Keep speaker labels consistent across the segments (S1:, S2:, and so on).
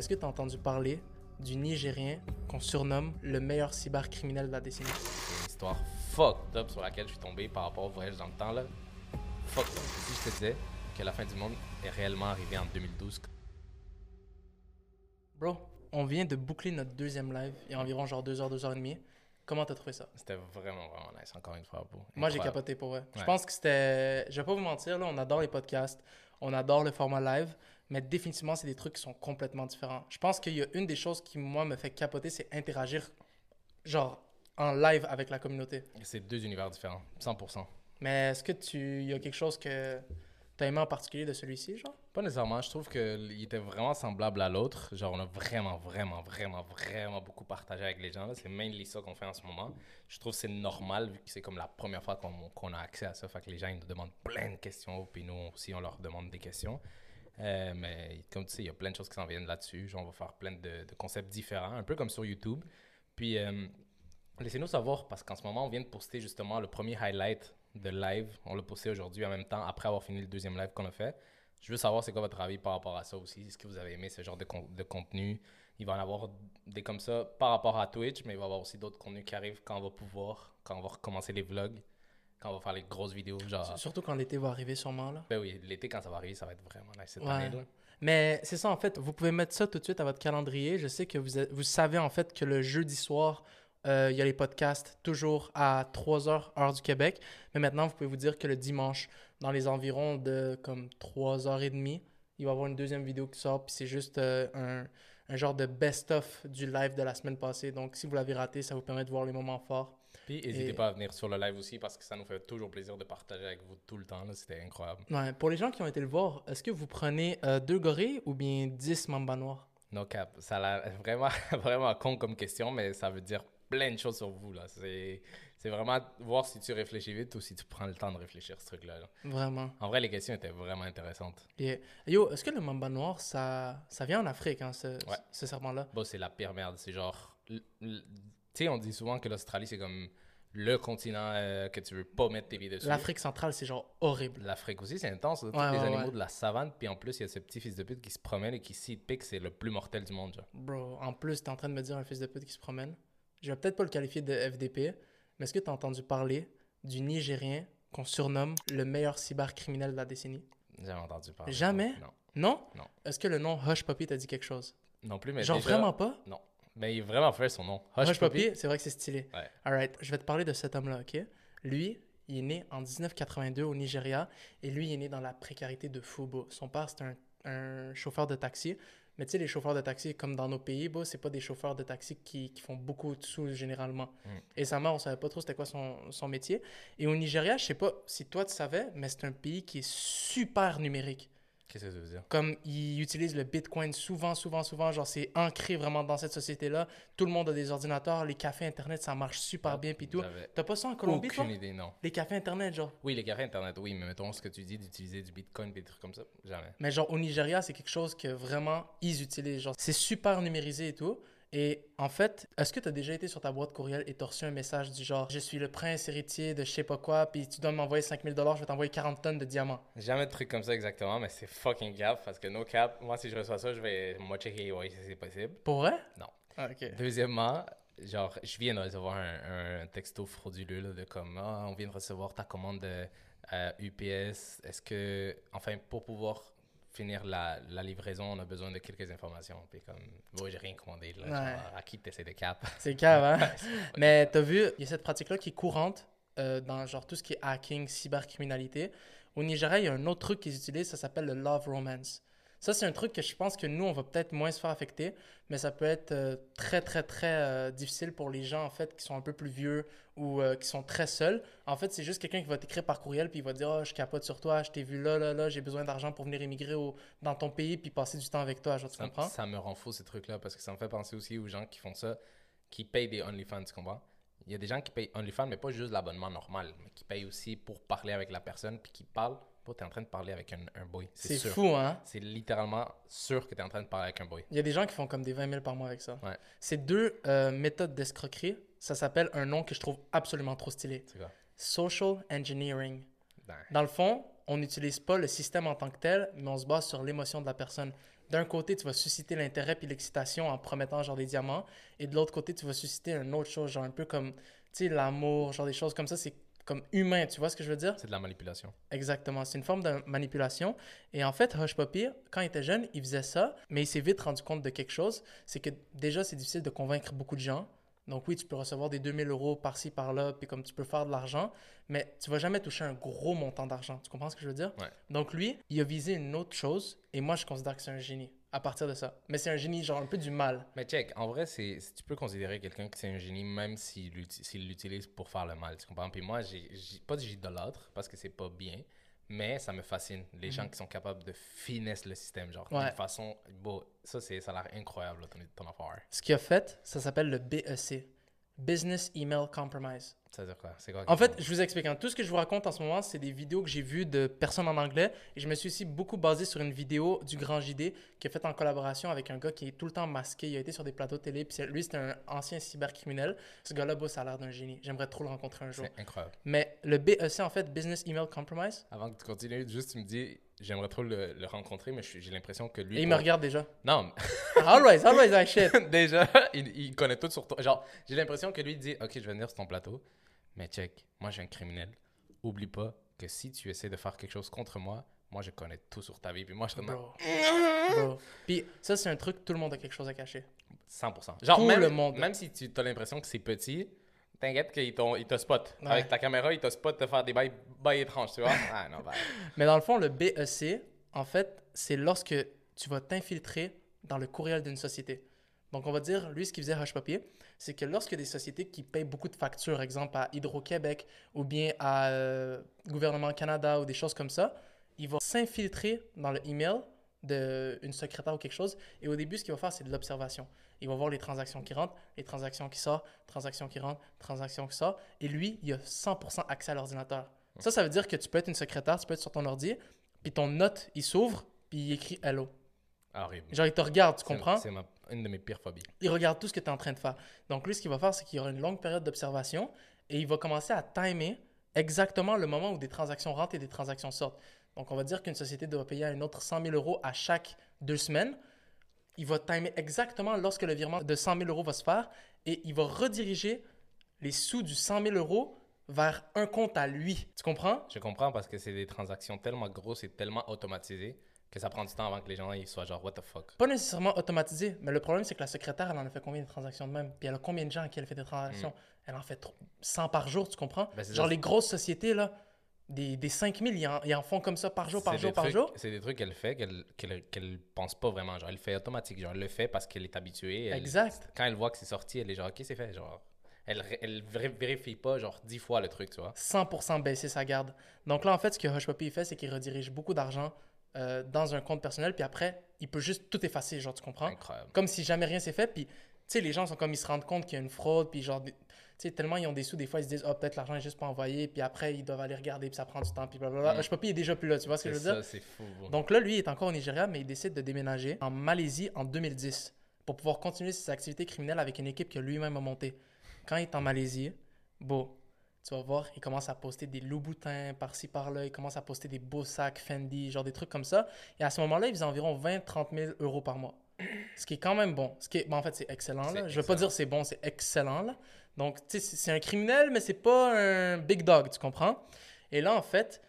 S1: est-ce que tu as entendu parler du Nigérien qu'on surnomme le meilleur cybercriminel de la décennie?
S2: C'est une histoire fucked up sur laquelle je suis tombé par rapport au voyage dans le temps. Là. Fucked up. Si je te disais que la fin du monde est réellement arrivée en 2012,
S1: Bro, on vient de boucler notre deuxième live il y a environ genre deux heures, deux heures et demie. Comment t'as trouvé ça?
S2: c'était vraiment, vraiment nice, encore une fois. Beau.
S1: Moi, j'ai capoté pour vrai. Je pense que c'était. Je vais pas vous mentir, là, on adore les podcasts, on adore le format live, mais définitivement, c'est des trucs qui sont complètement différents. Je pense qu'il y a une des choses qui, moi, me fait capoter, c'est interagir, genre, en live avec la communauté.
S2: C'est deux univers différents, 100%.
S1: Mais est-ce que tu. Il y a quelque chose que t'as aimé en particulier de celui-ci, genre?
S2: Pas nécessairement, je trouve qu'il était vraiment semblable à l'autre. Genre, on a vraiment, vraiment, vraiment, vraiment beaucoup partagé avec les gens. C'est mainly ça qu'on fait en ce moment. Je trouve que c'est normal, vu que c'est comme la première fois qu'on qu'on a accès à ça. Fait que les gens, ils nous demandent plein de questions, puis nous aussi, on leur demande des questions. Euh, mais comme tu sais, il y a plein de choses qui s'en viennent là-dessus. Genre, on va faire plein de, concepts différents, un peu comme sur YouTube. Puis, euh, laissez-nous savoir, parce qu'en ce moment, on vient de poster justement le premier highlight de live. On l'a posté aujourd'hui en même temps, après avoir fini le deuxième live qu'on a fait. Je veux savoir c'est quoi votre avis par rapport à ça aussi. Est-ce que vous avez aimé ce genre de, de contenu? Il va en avoir des comme ça par rapport à Twitch, mais il va y avoir aussi d'autres contenus qui arrivent quand on va pouvoir, quand on va recommencer les vlogs, quand on va faire les grosses vidéos. Genre,
S1: Surtout quand l'été va arriver, sûrement, là.
S2: ben oui, l'été quand ça va arriver, ça va être vraiment nice cette
S1: Ouais.
S2: année. là.
S1: Mais c'est ça, en fait. Vous pouvez mettre ça tout de suite à votre calendrier. Je sais que vous, vous savez, en fait, que le jeudi soir, euh, il y a les podcasts toujours à 3h, heure du Québec. Mais maintenant, vous pouvez vous dire que le dimanche, dans les environs de comme 3h30, il va y avoir une deuxième vidéo qui sort. Puis c'est juste euh, un, un genre de best-of du live de la semaine passée. Donc, si vous l'avez raté, ça vous permet de voir les moments forts.
S2: Puis n'hésitez
S1: Et-
S2: pas à venir sur le live aussi parce que ça nous fait toujours plaisir de partager avec vous tout le temps. C'était incroyable.
S1: Ouais, pour les gens qui ont été le voir, est-ce que vous prenez euh, deux gorilles ou bien 10 mamba noirs?
S2: No cap. Ça a vraiment, vraiment con comme question, mais ça veut dire plein de choses sur vous. là. C'est c'est vraiment voir si tu réfléchis vite ou si tu prends le temps de réfléchir ce truc-là. là.
S1: Vraiment.
S2: En vrai, les questions étaient vraiment intéressantes.
S1: Yeah. Yo, est-ce que le mamba noir, ça, ça vient en Afrique, hein, ce,
S2: Ouais.
S1: ce serpent-là?
S2: Bon, c'est la pire merde. C'est genre. Sais, on dit souvent que l'Australie, c'est comme le continent euh, que tu veux pas mettre tes pieds dessus.
S1: L'Afrique centrale, c'est genre horrible.
S2: L'Afrique aussi, c'est intense. là. Tous
S1: Ouais,
S2: les
S1: ouais,
S2: animaux
S1: ouais.
S2: de la savane, puis en plus, il y a ce petit fils de pute qui se promène et qui, s'il te pique, c'est le plus mortel du monde. Genre.
S1: Bro, en plus, t'es en train de me dire un fils de pute qui se promène. Je vais peut-être pas le qualifier de FDP, mais est-ce que t'as entendu parler du Nigérien qu'on surnomme le meilleur cybercriminel de la décennie?
S2: Jamais entendu parler.
S1: Jamais?
S2: Non.
S1: Non?
S2: Non.
S1: Est-ce que le nom Hush Puppy t'a dit quelque chose?
S2: Non plus, mais
S1: genre
S2: déjà-
S1: vraiment pas?
S2: Non. Mais il est vraiment fait son nom.
S1: Hush, Puppy, c'est vrai que c'est stylé.
S2: Ouais.
S1: Alright, je vais te parler de cet homme-là, ok? Lui, il est né en 1982 au Nigeria et lui, il est né dans la précarité de fou, bro. Son père, c'était un, un chauffeur de taxi. Mais tu sais, les chauffeurs de taxi, comme dans nos pays, bro, c'est pas des chauffeurs de taxi qui, qui font beaucoup de sous généralement.
S2: Mm.
S1: Et sa mère, on savait pas trop c'était quoi son, son métier. Et au Nigeria, je sais pas si toi tu savais, mais c'est un pays qui est super numérique.
S2: Qu'est-ce que ça veut dire?
S1: Comme ils utilisent le Bitcoin souvent, souvent, souvent, genre c'est ancré vraiment dans cette société-là. Tout le monde a des ordinateurs, les cafés Internet, ça marche super bien, puis tout. T'as pas ça en Colombie, toi?
S2: aucune idée, non.
S1: Les cafés Internet, genre.
S2: Oui, les cafés Internet, oui, mais mettons ce que tu dis d'utiliser du Bitcoin et des trucs comme ça, jamais.
S1: Mais genre, au Nigeria, c'est quelque chose que vraiment, ils utilisent. Genre, c'est super numérisé et tout. Et en fait, est-ce que tu as déjà été sur ta boîte courriel et t'as reçu un message du genre, je suis le prince héritier de je sais pas quoi, puis tu dois m'envoyer 5000 dollars, je vais t'envoyer 40 tonnes de diamants?
S2: Jamais de trucs comme ça exactement, mais c'est fucking grave parce que no cap, moi si je reçois ça, je vais moi checker ouais, si c'est possible.
S1: Pour vrai?
S2: Non.
S1: Ah, ok.
S2: Deuxièmement, genre, je viens de recevoir un, un texto frauduleux là, de comme Ah, on vient de recevoir ta commande de euh, UPS. Est-ce que, enfin, pour pouvoir finir la, la livraison, on a besoin de quelques informations. Puis comme, bon, j'ai rien commandé. Là,
S1: Ouais.
S2: genre, à qui t'essaies de cap?
S1: C'est cave, hein? Mais t'as vu, il y a cette pratique-là qui est courante euh, dans genre tout ce qui est hacking, cybercriminalité. Au Nigeria, il y a un autre truc qu'ils utilisent, ça s'appelle le love romance. Ça, c'est un truc que je pense que nous, on va peut-être moins se faire affecter, mais ça peut être euh, très, très, très euh, difficile pour les gens, en fait, qui sont un peu plus vieux ou euh, qui sont très seuls. En fait, c'est juste quelqu'un qui va t'écrire par courriel, puis il va te dire oh, Je capote sur toi, je t'ai vu là, là, là, j'ai besoin d'argent pour venir émigrer au- dans ton pays, puis passer du temps avec toi. Genre, tu
S2: ça,
S1: comprends?
S2: ça me rend fou ces trucs-là parce que ça me fait penser aussi aux gens qui font ça, qui payent des OnlyFans, tu comprends? Il y a des gens qui payent OnlyFans, mais pas juste l'abonnement normal, mais qui payent aussi pour parler avec la personne, puis qui parlent. Toi, t'es en train de parler avec un, un boy.
S1: C'est fou, hein?
S2: C'est littéralement sûr que tu es en train de parler avec un boy.
S1: Il y a des gens qui font comme des 20 000 par mois avec ça.
S2: Ouais.
S1: C'est deux euh, méthodes d'escroquerie. Ça s'appelle un nom que je trouve absolument trop stylé.
S2: C'est quoi?
S1: Social engineering.
S2: Ben,
S1: Dans le fond, on n'utilise pas le système en tant que tel, mais on se base sur l'émotion de la personne. d'un côté, tu vas susciter l'intérêt puis l'excitation en promettant genre des diamants, et de l'autre côté, tu vas susciter une autre chose, genre un peu comme, tu sais, l'amour, genre des choses comme ça, c'est comme humain, tu vois ce que je veux dire?
S2: C'est de la manipulation.
S1: Exactement, c'est une forme de manipulation. Et en fait, Hush Puppy, quand il était jeune, il faisait ça, mais il s'est vite rendu compte de quelque chose, c'est que déjà, c'est difficile de convaincre beaucoup de gens. Donc oui, tu peux recevoir des 2000 euros par-ci, par-là, puis comme tu peux faire de l'argent, mais tu vas jamais toucher un gros montant d'argent. Tu comprends ce que je veux dire?
S2: Ouais.
S1: Donc lui, il a visé une autre chose, et moi, je considère que c'est un génie à partir de ça. Mais c'est un génie, genre un peu du mal.
S2: Mais check, en vrai, c'est tu peux considérer quelqu'un que c'est un génie même s'il l'uti- s'il l'utilise pour faire le mal. Tu comprends? Puis moi, j'ai j'ai- pas de j'idolâtre parce que c'est pas bien, mais ça me fascine. Les gens qui sont capables de finesse le système, genre,
S1: Mhm. Ouais.
S2: d'une façon. Bon, ça, c'est- ça a l'air incroyable, ton, ton affaire.
S1: Ce qu'il a fait, ça s'appelle le BEC, Business Email Compromise.
S2: Ça veut dire quoi?
S1: En fait, je vous explique. hein. Tout ce que je vous raconte en ce moment, c'est des vidéos que j'ai vues de personnes en anglais. Et je me suis aussi beaucoup basé sur une vidéo du Grand JD qui est faite en collaboration avec un gars qui est tout le temps masqué. Il a été sur des plateaux de télé. Puis lui, c'est un ancien cybercriminel. Ce gars-là, bah, ça a l'air d'un génie. J'aimerais trop le rencontrer un jour.
S2: c'est incroyable.
S1: Mais le BEC, en fait, Business Email Compromise,
S2: Avant que tu continues, juste tu me dis, j'aimerais trop le, le rencontrer, mais j'ai l'impression que lui.
S1: et il
S2: pour-
S1: me regarde déjà.
S2: Non,
S1: always, always I shit.
S2: déjà, il, il connaît tout sur toi. Genre, j'ai l'impression que lui dit Ok, je vais venir sur ton plateau, mais check, moi, je suis un criminel. Oublie pas que si tu essaies de faire quelque chose contre moi, moi, je connais tout sur ta vie. Puis moi, je serais dans
S1: Bro. Bro. Puis ça, c'est un truc, tout le monde a quelque chose à cacher.
S2: 100%. Genre,
S1: Tout
S2: même,
S1: le monde.
S2: même si tu as l'impression que c'est petit, t'inquiète qu'il t'ont- il te spot.
S1: Ouais.
S2: Avec ta caméra, il te spot de faire des bails, bails étranges, tu vois. ah non, bah.
S1: Mais dans le fond, le BEC, en fait, c'est lorsque tu vas t'infiltrer dans le courriel d'une société. Donc, on va dire, lui, ce qu'il faisait Hush Papier, c'est que lorsque des sociétés qui payent beaucoup de factures, exemple à Hydro-Québec ou bien à euh, Gouvernement Canada ou des choses comme ça, il va s'infiltrer dans le email d'une secrétaire ou quelque chose. Et au début, ce qu'il va faire, c'est de l'observation. Il va voir les transactions qui rentrent, les transactions qui sortent, transactions qui rentrent, transactions qui sortent. Et lui, il a 100% accès à l'ordinateur. Ça, ça veut dire que tu peux être une secrétaire, tu peux être sur ton ordi, puis ton note, il s'ouvre, puis il écrit Hello.
S2: Horrible.
S1: Genre, il te regarde, tu comprends?
S2: C'est ma- une de mes pires phobies.
S1: il regarde tout ce que tu es en train de faire. Donc lui, ce qu'il va faire, c'est qu'il y aura une longue période d'observation et il va commencer à timer exactement le moment où des transactions rentrent et des transactions sortent. Donc on va dire qu'une société doit payer à une autre 100 000 euros à chaque deux semaines. Il va timer exactement lorsque le virement de 100 000 euros va se faire et il va rediriger les sous du 100 000 euros vers un compte à lui. Tu comprends?
S2: Je comprends parce que c'est des transactions tellement grosses et tellement automatisées que ça prend du temps avant que les gens ils soient genre, what the fuck.
S1: Pas nécessairement automatisé, mais le problème, c'est que la secrétaire, elle en a fait combien de transactions de même? Puis elle a combien de gens à qui elle fait des transactions? Elle en fait trop- 100 par jour, tu comprends?
S2: Mm. Ben,
S1: Genre
S2: ça.
S1: les grosses sociétés, là, des, des 5000, ils en, ils en font comme ça par jour, par jour, par
S2: trucs-
S1: jour.
S2: C'est des trucs qu'elle fait qu'elle qu'elle qu'elle pense pas vraiment. Genre, elle le fait automatique. Genre, elle le fait parce qu'elle est habituée. Elle-
S1: Exact.
S2: Quand elle voit que c'est sorti, elle est genre, ok, c'est fait. Genre, elle, elle vérifie pas, genre, dix fois le truc, tu vois.
S1: 100% baisser sa garde. Donc là, en fait, ce que Hush Puppy fait, c'est qu'il redirige beaucoup d'argent euh, dans un compte personnel, puis après, il peut juste tout effacer, genre, tu comprends?
S2: Incroyable.
S1: Comme si jamais rien s'est fait, puis, tu sais, les gens sont comme, ils se rendent compte qu'il y a une fraude, puis genre, tu sais, tellement ils ont des sous, des fois, ils se disent, oh, peut-être l'argent est juste pas envoyé, puis après, ils doivent aller regarder, puis ça prend du temps, puis blablabla.
S2: Mm.
S1: Hush Puppy est déjà plus là, tu vois ce que je veux dire?
S2: ça, c'est fou.
S1: Donc là, lui, il est encore au Nigeria, mais il décide de déménager en Malaisie en 2010 pour pouvoir continuer ses activités criminelles avec une équipe que lui-même a montée. Quand il est en Malaisie, bon, tu vas voir, il commence à poster des loups-boutins par-ci par-là, il commence à poster des beaux sacs Fendi, genre des trucs comme ça. Et à ce moment-là, il faisait environ 20-30 000 euros par mois. Ce qui est quand même bon. Ce qui est, bon, en fait, c'est excellent. Là. Je veux pas dire c'est bon, c'est excellent. Là. Donc, tu sais, c'est un criminel, mais c'est pas un big dog, tu comprends? Et là, en fait,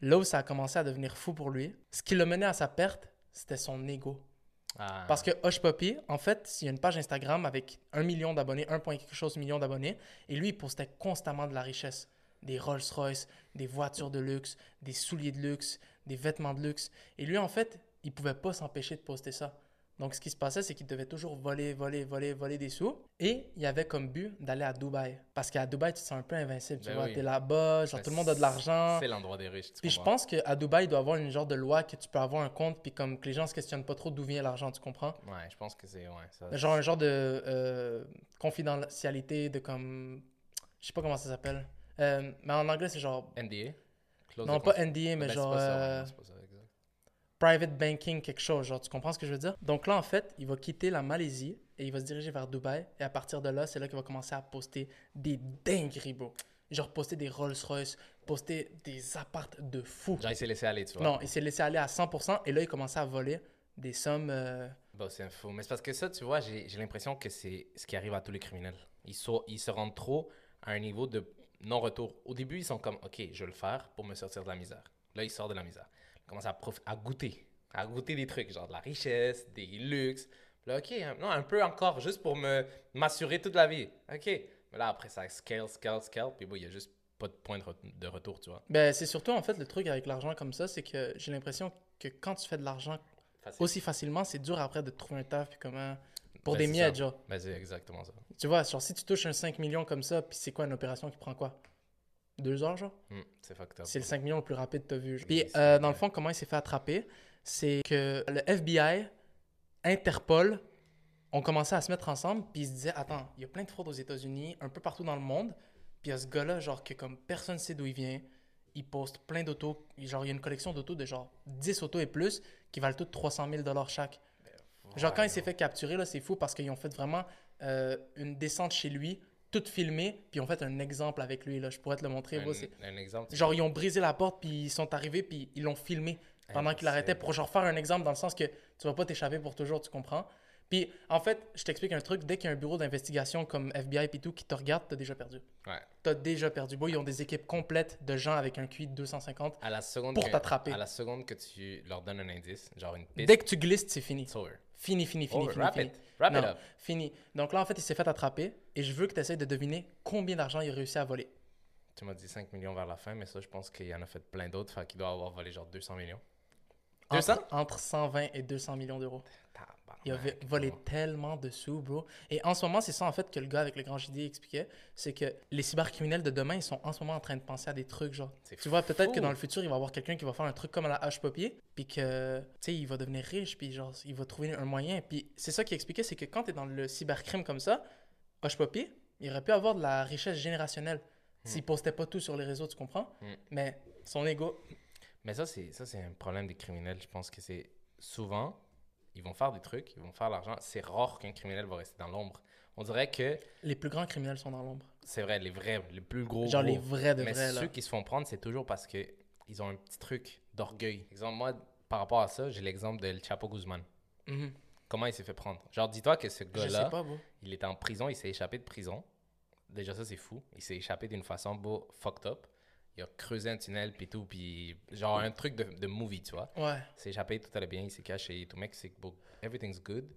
S1: là où ça a commencé à devenir fou pour lui, ce qui l'a mené à sa perte, c'était son ego.
S2: Ah.
S1: Parce que Hush Puppy, en fait, il y a une page Instagram avec un million d'abonnés, 1 point quelque chose million d'abonnés, et lui, il postait constamment de la richesse. Des Rolls-Royce, des voitures de luxe, des souliers de luxe, des vêtements de luxe. Et lui, en fait, il pouvait pas s'empêcher de poster ça. Donc, ce qui se passait, c'est qu'il devait toujours voler, voler, voler, voler des sous. Et il avait comme but d'aller à Dubaï. Parce qu'à Dubaï, tu te sens un peu invincible. Tu
S2: Ben
S1: vois,
S2: oui.
S1: t'es là-bas, genre
S2: Ben,
S1: tout le monde a de l'argent.
S2: C'est l'endroit des riches. tu
S1: Puis je pense qu'à Dubaï, il doit y avoir une genre de loi que tu peux avoir un compte, puis comme que les gens se questionnent pas trop d'où vient l'argent, tu comprends?
S2: Ouais, je pense que c'est. Ouais, ça-
S1: Genre un genre de euh, confidentialité, de comme. Je sais pas comment ça s'appelle. Euh, mais en anglais, c'est genre.
S2: NDA
S1: Non, pas NDA, mais
S2: Ben,
S1: genre.
S2: pas ça, ouais,
S1: euh,
S2: non, c'est pas ça, exact.
S1: Private banking, quelque chose. Genre, tu comprends ce que je veux dire? Donc là, en fait, il va quitter la Malaisie et il va se diriger vers Dubaï. Et à partir de là, c'est là qu'il va commencer à poster des dingueries, bro. Genre, poster des Rolls-Royce, poster des appartes de fou.
S2: Genre, il s'est laissé aller, tu vois.
S1: Non, il s'est laissé aller à 100% et là, il commençait à voler des sommes. euh,
S2: Bon, c'est un faux. Mais c'est parce que ça, tu vois, j'ai j'ai l'impression que c'est ce qui arrive à tous les criminels. Ils, sont, ils se rendent trop à un niveau de non-retour. Au début, ils sont comme, OK, je vais le faire pour me sortir de la misère. Là, ils sortent de la misère. Ils commencent à, à goûter, à goûter des trucs, genre de la richesse, des luxes. Là, OK, hein, non, un peu encore, juste pour me m'assurer toute la vie. OK. Mais là, après, ça scale, scale, scale. Puis bon, il n'y a juste pas de point de, re- de retour, tu vois.
S1: Ben, c'est surtout, en fait, le truc avec l'argent comme ça, c'est que j'ai l'impression que quand tu fais de l'argent
S2: Facile.
S1: aussi facilement, c'est dur après de trouver un taf, puis comment. Pour
S2: Ben,
S1: des miettes, genre.
S2: Ben, c'est exactement ça.
S1: Tu vois, genre, si tu touches un 5 millions comme ça, puis c'est quoi une opération qui prend quoi? Deux heures, genre
S2: Hmm, c'est.
S1: C'est le 5 millions le plus rapide que tu as vu. Puis, euh, dans le fond, comment il s'est fait attraper C'est que le FBI, Interpol, ont commencé à se mettre ensemble, puis ils se disaient Attends, il y a plein de fraudes aux États-Unis, un peu partout dans le monde. Puis il y a ce gars-là, genre, que comme personne sait d'où il vient, il poste plein d'autos. Genre, il y a une collection d'autos de genre 10 autos et plus qui valent toutes 300 000 chaque. Genre, quand il s'est fait capturer, là, c'est fou parce qu'ils ont fait vraiment euh, une descente chez lui, toute filmée, puis ils ont fait un exemple avec lui. Là. Je pourrais te le montrer.
S2: un, un exemple.
S1: Genre, ils ont brisé la porte, puis ils sont arrivés, puis ils l'ont filmé pendant qu'il arrêtait pour genre faire un exemple dans le sens que tu vas pas t'échapper pour toujours, tu comprends? Puis, en fait, je t'explique un truc. Dès qu'il y a un bureau d'investigation comme FBI et tout qui te regarde, t'as déjà perdu.
S2: Ouais.
S1: T'as déjà perdu. Bon, ils ont des équipes complètes de gens avec un QI de 250.
S2: À la seconde
S1: Pour t'attraper.
S2: À la seconde que tu leur donnes un indice, genre une piste,
S1: Dès que tu glisses, c'est fini. Fini, fini, fini,
S2: Oh,
S1: fini,
S2: wrap
S1: fini.
S2: it. Wrap it
S1: Non,
S2: up.
S1: Fini. Donc là, en fait, il s'est fait attraper et je veux que tu essaies de deviner combien d'argent il a réussi à voler.
S2: Tu m'as dit 5 millions vers la fin, mais ça, je pense qu'il y en a fait plein d'autres. Fait qu'il doit avoir volé genre 200 millions. 200?
S1: Entre, entre 120 et 200 millions d'euros. Il a vo- volé tellement de sous, bro. Et en ce moment, c'est ça en fait que le gars avec le grand JD expliquait. C'est que les cybercriminels de demain, ils sont en ce moment en train de penser à des trucs, genre. Tu vois, peut-être que dans le futur, il va y avoir quelqu'un qui va faire un truc comme à la hache papier, puis que, tu sais, il va devenir riche, puis genre, il va trouver un moyen. Puis c'est ça qui expliquait, c'est que quand tu es dans le cybercrime comme ça, hache papier, il aurait pu avoir de la richesse générationnelle s'il postait pas tout sur les réseaux, tu comprends?
S2: Hmm.
S1: Mais son ego,
S2: Mais ça, c'est ça, c'est un problème des criminels. Je pense que c'est souvent, ils vont faire des trucs, ils vont faire l'argent. C'est rare qu'un criminel va rester dans l'ombre. On dirait que
S1: les plus grands criminels sont dans l'ombre.
S2: c'est vrai, les vrais, les plus gros.
S1: Genre
S2: gros.
S1: les vrais de
S2: Mais
S1: vrais, là.
S2: ceux qui se font prendre, c'est toujours parce que ils ont un petit truc d'orgueil. Exemple, moi, par rapport à ça, j'ai l'exemple de El Chapo Guzman.
S1: Mhm.
S2: Comment il s'est fait prendre? Genre, dis-toi que ce gars-là, il était en prison, il s'est échappé de prison. Déjà, ça, c'est fou. Il s'est échappé d'une façon beau, fucked up. Il a creusé un tunnel, puis tout, puis genre un truc de, de movie, tu vois.
S1: Ouais.
S2: Il s'est échappé, tout allait bien, il s'est caché, tout c'est beau. Everything's good.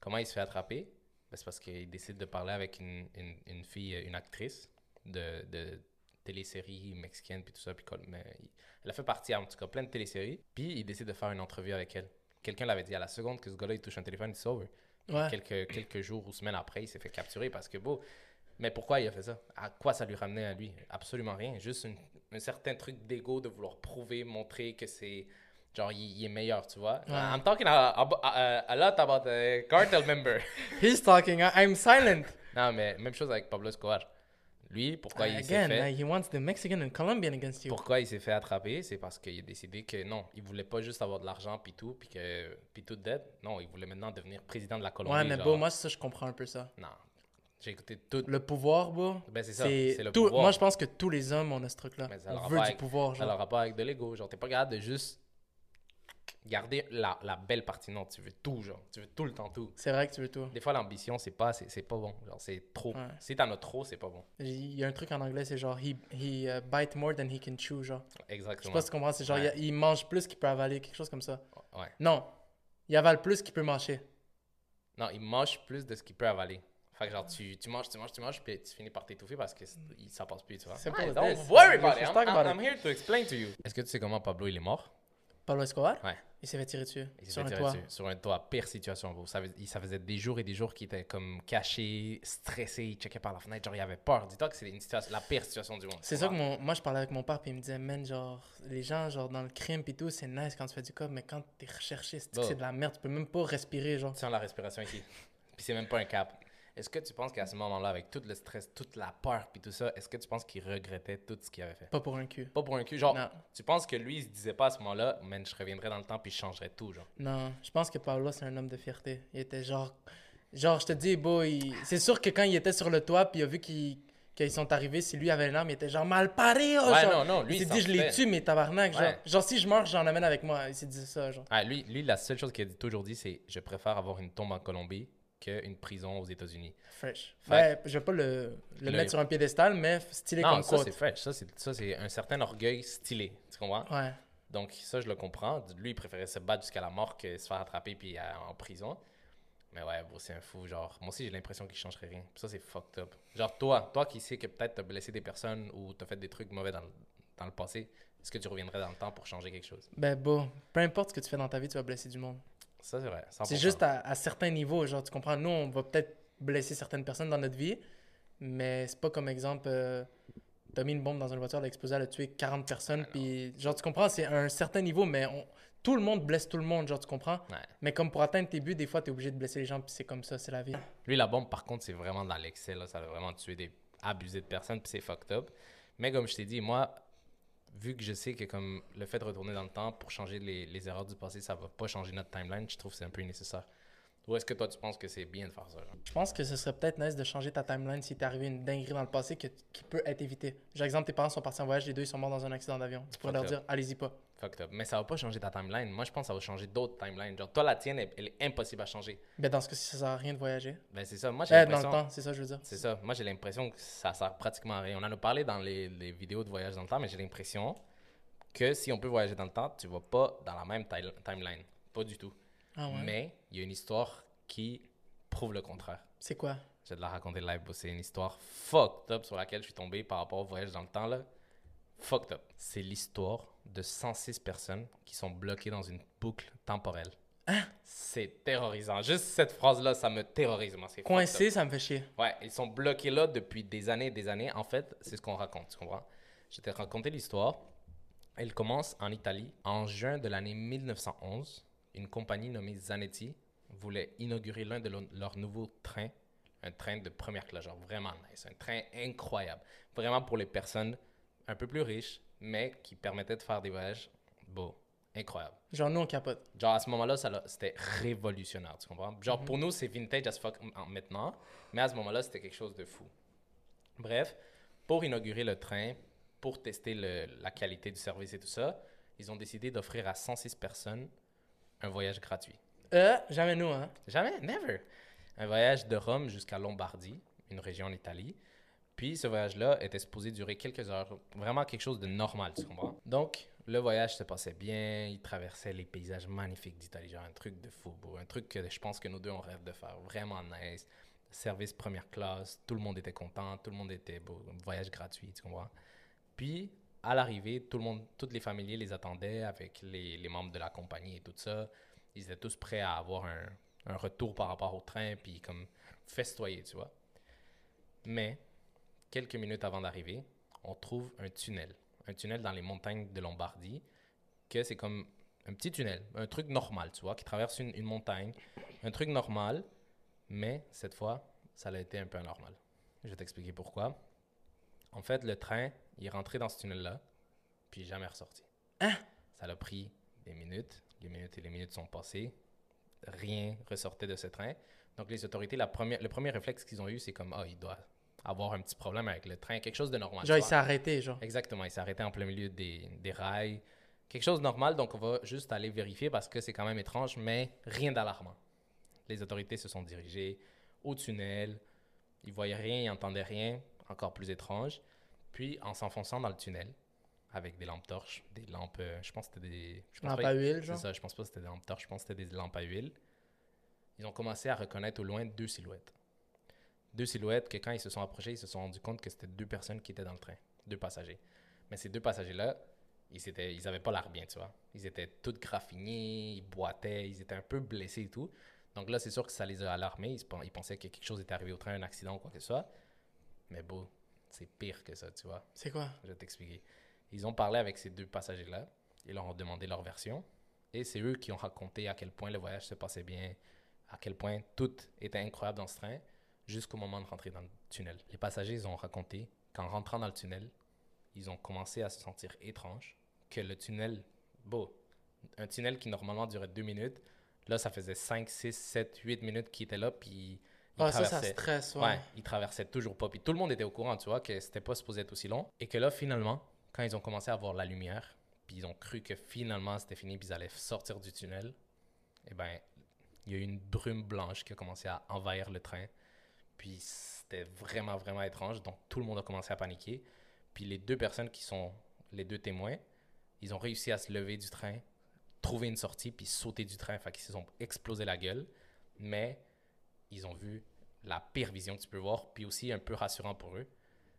S2: Comment il se fait attraper? Ben, C'est parce qu'il décide de parler avec une, une, une fille, une actrice de, de télésérie mexicaine, puis tout ça. Puis mais il- elle a fait partie, en tout cas, plein de téléséries. Puis il décide de faire une entrevue avec elle. Quelqu'un l'avait dit à la seconde que ce gars-là, il touche un téléphone, c'est over.
S1: Ouais.
S2: Quelques, quelques jours ou semaines après, il s'est fait capturer parce que, beau. Mais pourquoi il a fait ça? À quoi ça lui ramenait à lui? Absolument rien. Juste une- un certain truc d'ego de vouloir prouver, montrer que c'est. Genre, il, il est meilleur, tu vois?
S1: Ouais.
S2: I'm talking a, a- a- a lot about a cartel member.
S1: He's talking, I- I'm silent.
S2: non, mais même chose avec Pablo Escobar. Lui, pourquoi il s'est
S1: Again,
S2: fait.
S1: uh, he wants the Mexican and Colombian against you.
S2: Pourquoi il s'est fait attraper? C'est parce qu'il a décidé que non, il voulait pas juste avoir de l'argent puis tout, puis que puis tout dead. Non, il voulait maintenant devenir président de la Colombie.
S1: Ouais, mais
S2: genre.
S1: bon, moi, ça, je comprends un peu ça.
S2: Non. J'ai écouté tout.
S1: Le pouvoir, bro.
S2: Ben, c'est ça, c'est le
S1: tout-
S2: pouvoir.
S1: Moi, je pense que tous les hommes ont ce truc-là. On veut du pouvoir,
S2: Ça a
S1: genre.
S2: rapport avec de l'ego. Genre, t'es pas capable de juste garder la, la belle partie. Non, tu veux tout, genre. Tu veux tout le temps tout.
S1: C'est vrai que tu veux tout.
S2: Des fois, l'ambition, c'est pas, c'est, pas bon. Genre, c'est trop.
S1: Ouais.
S2: Si t'en as trop, c'est pas bon.
S1: Il y a un truc en anglais, c'est genre, he, he uh, bite more than he can chew, genre. Je sais
S2: Exactement.
S1: pas si tu comprends, c'est genre,
S2: Ouais.
S1: il, il mange plus qu'il peut avaler, quelque chose comme ça.
S2: Ouais.
S1: Non, il avale plus qu'il peut mâcher.
S2: Non, il mange plus de ce qu'il peut avaler. Fait que genre, tu, tu manges, tu manges, tu manges, puis tu finis par t'étouffer parce que c'est- ça passe plus, tu vois.
S1: Simple
S2: Ouais,
S1: as
S2: don't worry about it.
S1: Let's
S2: I'm,
S1: talk about
S2: I'm-
S1: it.
S2: I'm here to explain to you. Est-ce que tu sais comment Pablo, il est mort?
S1: Pablo Escobar,
S2: Ouais.
S1: il s'est fait tirer dessus.
S2: Il s'est
S1: sur
S2: fait
S1: un
S2: tirer
S1: toit.
S2: dessus, sur un toit. Pire situation, bro. Ça, ça faisait des jours et des jours qu'il était comme caché, stressé, il checkait par la fenêtre. Genre, il avait peur. Dis-toi que c'est une situation, la pire situation du monde.
S1: C'est ça que mon, moi je parlais avec mon père puis il me disait man genre les gens genre dans le crime puis tout c'est nice quand tu fais du cop mais quand t'es recherché c'est c'est de la merde? Tu peux même pas respirer genre
S2: Tiens la respiration ici. Puis c'est même pas un cap. Est-ce que tu penses qu'à ce moment-là, avec tout le stress, toute la peur, puis tout ça, est-ce que tu penses qu'il regrettait tout ce qu'il avait fait?
S1: pas pour un cul
S2: Pas pour un cul. Genre,
S1: non
S2: tu penses que lui, il se disait pas à ce moment-là, man, je reviendrai dans le temps puis je changerais tout, genre?
S1: non je pense que Pablo c'est un homme de fierté il était genre genre je te dis boy c'est sûr que quand il était sur le toit puis il a vu qu'il Quand ils sont arrivés, si lui avait une arme, il était genre mal paré. oh,
S2: Ouais,
S1: genre.
S2: non, non, lui,
S1: Il s'est dit, je les tue, mais tabarnak. Genre,
S2: Ouais.
S1: genre, si je meurs, j'en amène avec moi. Il s'est dit ça, genre.
S2: Ah, lui, lui, la seule chose qu'il a dit toujours dit, c'est je préfère avoir une tombe en Colombie qu'une prison aux États-Unis.
S1: Fresh.
S2: Fait-
S1: Ouais, je vais pas le, le
S2: Le-
S1: mettre sur un piédestal, mais stylé
S2: Non,
S1: comme
S2: ça, c'est fresh. Ça, c'est un certain orgueil stylé. Tu comprends?
S1: Ouais.
S2: Donc, ça, je le comprends. Lui, il préférait se battre jusqu'à la mort que se faire attraper puis en prison. Mais ouais, c'est un fou. Genre, moi aussi, j'ai l'impression qu'il changerait rien. Ça, c'est fucked up. Genre, toi, toi qui sais que peut-être t'as blessé des personnes ou t'as fait des trucs mauvais dans le, dans le passé, est-ce que tu reviendrais dans le temps pour changer quelque chose?
S1: Ben, bon, peu importe ce que tu fais dans ta vie, tu vas blesser du monde.
S2: Ça, c'est vrai. 100%.
S1: C'est juste à, à certains niveaux, genre, tu comprends, nous, on va peut-être blesser certaines personnes dans notre vie, mais c'est pas comme exemple, euh, t'as mis une bombe dans une voiture, elle a explosé, elle a tué 40 personnes, puis genre, tu comprends, c'est à un certain niveau, mais on- tout le monde blesse tout le monde, genre, tu comprends?
S2: Ouais.
S1: Mais comme pour atteindre tes buts, des fois, t'es obligé de blesser les gens, puis c'est comme ça, c'est la vie.
S2: Lui, la bombe, par contre, c'est vraiment dans l'excès. là. Ça a vraiment tué des... abusé de personnes, puis c'est fucked up. Mais comme je t'ai dit, moi, vu que je sais que comme le fait de retourner dans le temps pour changer les, les erreurs du passé, ça va pas changer notre timeline, je trouve que c'est un peu nécessaire. Ou est-ce que toi, tu penses que c'est bien de faire ça? genre?
S1: Je pense que ce serait peut-être nice de changer ta timeline si t'es arrivé une dinguerie dans le passé que- qui peut être évitée. Genre, exemple, tes parents sont partis en voyage, les deux, ils sont morts dans un accident d'avion. Tu pourrais leur dire, allez-y pas.
S2: Fucked up. Mais ça va pas changer ta timeline. Moi, je pense que ça va changer d'autres timelines. Genre, toi, la tienne, elle, elle est impossible à changer.
S1: Ben, dans ce cas-ci, ça sert à rien de voyager.
S2: Ben, c'est ça. Moi, j'ai
S1: Eh, dans le
S2: l'impression...
S1: temps, c'est ça que je veux dire.
S2: C'est ça. Moi, j'ai l'impression que ça sert pratiquement à rien. On en a parlé dans les, les vidéos de voyage dans le temps, mais j'ai l'impression que si on peut voyager dans le temps, tu vas pas dans la même ti- timeline. Pas du tout.
S1: Ah ouais?
S2: Mais il y a une histoire qui prouve le contraire.
S1: C'est quoi?
S2: Je vais te la raconter live. C'est une histoire fucked up sur laquelle je suis tombé par rapport au voyage dans le temps. Là. Fucked up. C'est l'histoire de 106 personnes qui sont bloquées dans une boucle temporelle.
S1: Hein?
S2: C'est terrorisant. Juste cette phrase-là, ça me terrorise. Moi. C'est.
S1: Coincé, ça me fait chier.
S2: Ouais, ils sont bloqués là depuis des années et des années. En fait, c'est ce qu'on raconte, tu comprends? Je t'ai raconté l'histoire. Elle commence en Italie. En juin de l'année 1911, une compagnie nommée Zanetti voulait inaugurer l'un de leurs nouveaux trains. Un train de première classe, genre vraiment nice. Un train incroyable. Vraiment pour les personnes un peu plus riches, mais qui permettait de faire des voyages beaux. Incroyable.
S1: Genre, nous, on capote.
S2: Genre, à ce moment-là, c'était révolutionnaire, tu comprends? Genre, pour nous, c'est vintage as fuck en- maintenant, mais à ce moment-là, c'était quelque chose de fou. Bref, pour inaugurer le train, pour tester le- la qualité du service et tout ça, ils ont décidé d'offrir à 106 personnes un voyage gratuit.
S1: Euh, jamais nous, hein.
S2: Jamais, never. Un voyage de Rome jusqu'à Lombardie, une région en Italie. Puis ce voyage-là était supposé durer quelques heures, vraiment quelque chose de normal, tu comprends? Donc, le voyage se passait bien, il traversait les paysages magnifiques d'Italie, genre un truc de fou, beau, un truc que je pense que nous deux on rêve de faire, vraiment nice. Service première classe, tout le monde était content, tout le monde était beau, voyage gratuit, tu comprends? Puis, à l'arrivée, tout le monde, tous les familiers les attendaient avec les, membres de la compagnie et tout ça. Ils étaient tous prêts à avoir un retour par rapport au train, puis comme festoyer, tu vois? Mais, quelques minutes avant d'arriver, on trouve un tunnel. Un tunnel dans les montagnes de Lombardie, que c'est comme un petit tunnel, un truc normal, tu vois, qui traverse une, une montagne. Un truc normal, mais cette fois, ça a été un peu anormal. Je vais t'expliquer pourquoi. En fait, le train, il est rentré dans ce tunnel-là, puis jamais ressorti.
S1: Hein?
S2: Ça l'a pris des minutes. Les minutes et les minutes sont passées. Rien ressortait de ce train. Donc, les autorités, la première, le premier réflexe qu'ils ont eu, c'est comme, ah, il doit avoir un petit problème avec le train, quelque chose de normal.
S1: Genre, il s'est arrêté, genre.
S2: Exactement, il s'est arrêté en plein milieu des, des rails. Quelque chose de normal, donc on va juste aller vérifier parce que c'est quand même étrange, mais rien d'alarmant. Les autorités se sont dirigées au tunnel. Ils voyaient rien, ils n'entendaient rien, encore plus étrange. Puis, en s'enfonçant dans le tunnel, avec des lampes torches, des lampes, euh, je pense que c'était des... je pense
S1: Lampe
S2: pas-
S1: à huile,
S2: c'est
S1: genre.
S2: ça, je pense pas que c'était des lampes torches, je pense que c'était des lampes à huile. Ils ont commencé à reconnaître au loin deux silhouettes. Deux silhouettes que quand ils se sont approchés, ils se sont rendus compte que c'était deux personnes qui étaient dans le train, deux passagers. Mais ces deux passagers-là, ils étaient, ils avaient pas l'air bien, tu vois. Ils étaient tous graffinés, ils boitaient, ils étaient un peu blessés et tout. Donc là, c'est sûr que ça les a alarmés. Ils, ils pensaient que quelque chose était arrivé au train, un accident ou quoi que ce soit. Mais bon, c'est pire que ça, tu vois.
S1: C'est quoi?
S2: Je vais t'expliquer. Ils ont parlé avec ces deux passagers-là. Ils leur ont demandé leur version. Et c'est eux qui ont raconté à quel point le voyage se passait bien, à quel point tout était incroyable dans ce train, jusqu'au moment de rentrer dans le tunnel. Les passagers, ils ont raconté qu'en rentrant dans le tunnel, ils ont commencé à se sentir étrange, que le tunnel, beau, un tunnel qui normalement durait deux minutes, là, ça faisait 5, 6, 7, 8 minutes qu'ils étaient là, puis Ils
S1: Ah, ça, ça stresse, ouais.
S2: Ouais, ils traversaient toujours pas. Puis tout le monde était au courant, tu vois, que c'était pas supposé être aussi long. Et que là, finalement, quand ils ont commencé à voir la lumière, puis ils ont cru que finalement c'était fini, puis ils allaient sortir du tunnel, eh ben, il y a eu une brume blanche qui a commencé à envahir le train. Puis c'était vraiment, vraiment étrange. Donc tout le monde a commencé à paniquer. Puis les deux personnes qui sont les deux témoins, ils ont réussi à se lever du train, trouver une sortie, puis sauter du train. Fait qu'ils se sont explosé la gueule. Mais ils ont vu la pire vision que tu peux voir, puis aussi un peu rassurant pour eux,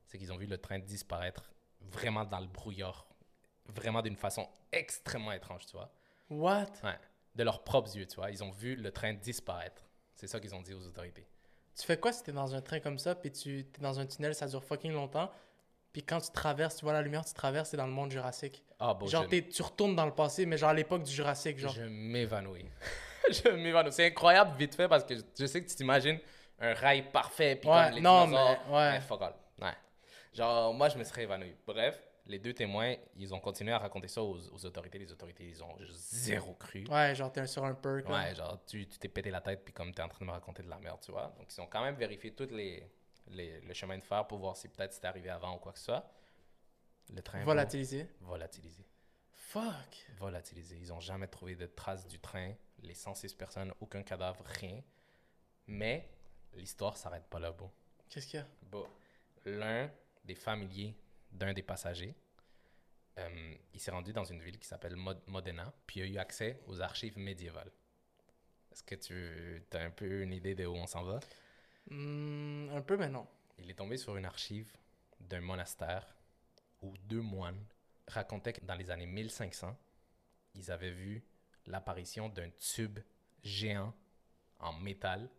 S2: c'est qu'ils ont vu le train disparaître vraiment dans le brouillard, vraiment d'une façon extrêmement étrange, tu vois.
S1: What?
S2: Ouais, de leurs propres yeux, tu vois. Ils ont vu le train disparaître. C'est ça qu'ils ont dit aux autorités.
S1: Tu fais quoi si t'es dans un train comme ça, puis tu es dans un tunnel, ça dure fucking longtemps, puis quand tu traverses, tu vois la lumière, tu traverses, c'est dans le monde jurassique.
S2: Ah, bon,
S1: genre,
S2: je,
S1: t'es- tu retournes dans le passé, mais genre à l'époque du Jurassique, genre.
S2: je m'évanouis. je m'évanouis. C'est incroyable vite fait parce que je sais que tu t'imagines un rail parfait, puis
S1: Ouais,
S2: comme les
S1: non,
S2: dinosaures.
S1: mais- ouais.
S2: Fuck all. Ouais. Genre, moi, je me serais évanoui. Bref, les deux témoins, ils ont continué à raconter ça aux, aux autorités. Les autorités, ils ont zéro cru.
S1: Ouais, genre t'es sur un perk. là.
S2: Ouais, genre, tu t'es pété la tête, puis comme t'es en train de me raconter de la merde, tu vois. Donc, ils ont quand même vérifié tous les, les, le chemin de fer pour voir si peut-être c'était arrivé avant ou quoi que ce soit. Le train.
S1: Volatilisé.
S2: bon, volatilisé.
S1: Fuck.
S2: Volatilisé. Ils ont jamais trouvé de traces du train. Les 106 personnes, aucun cadavre, rien. Mais l'histoire s'arrête pas là, beau.
S1: Qu'est-ce qu'il y a?
S2: Bon, l'un des familiers d'un des passagers, euh, il s'est rendu dans une ville qui s'appelle Mod- Modena, puis il a eu accès aux archives médiévales. Est-ce que tu as un peu une idée de où on s'en va?
S1: Hmm, un peu, mais non.
S2: Il est tombé sur une archive d'un monastère où deux moines racontaient que dans les années 1500, ils avaient vu l'apparition d'un tube géant en métal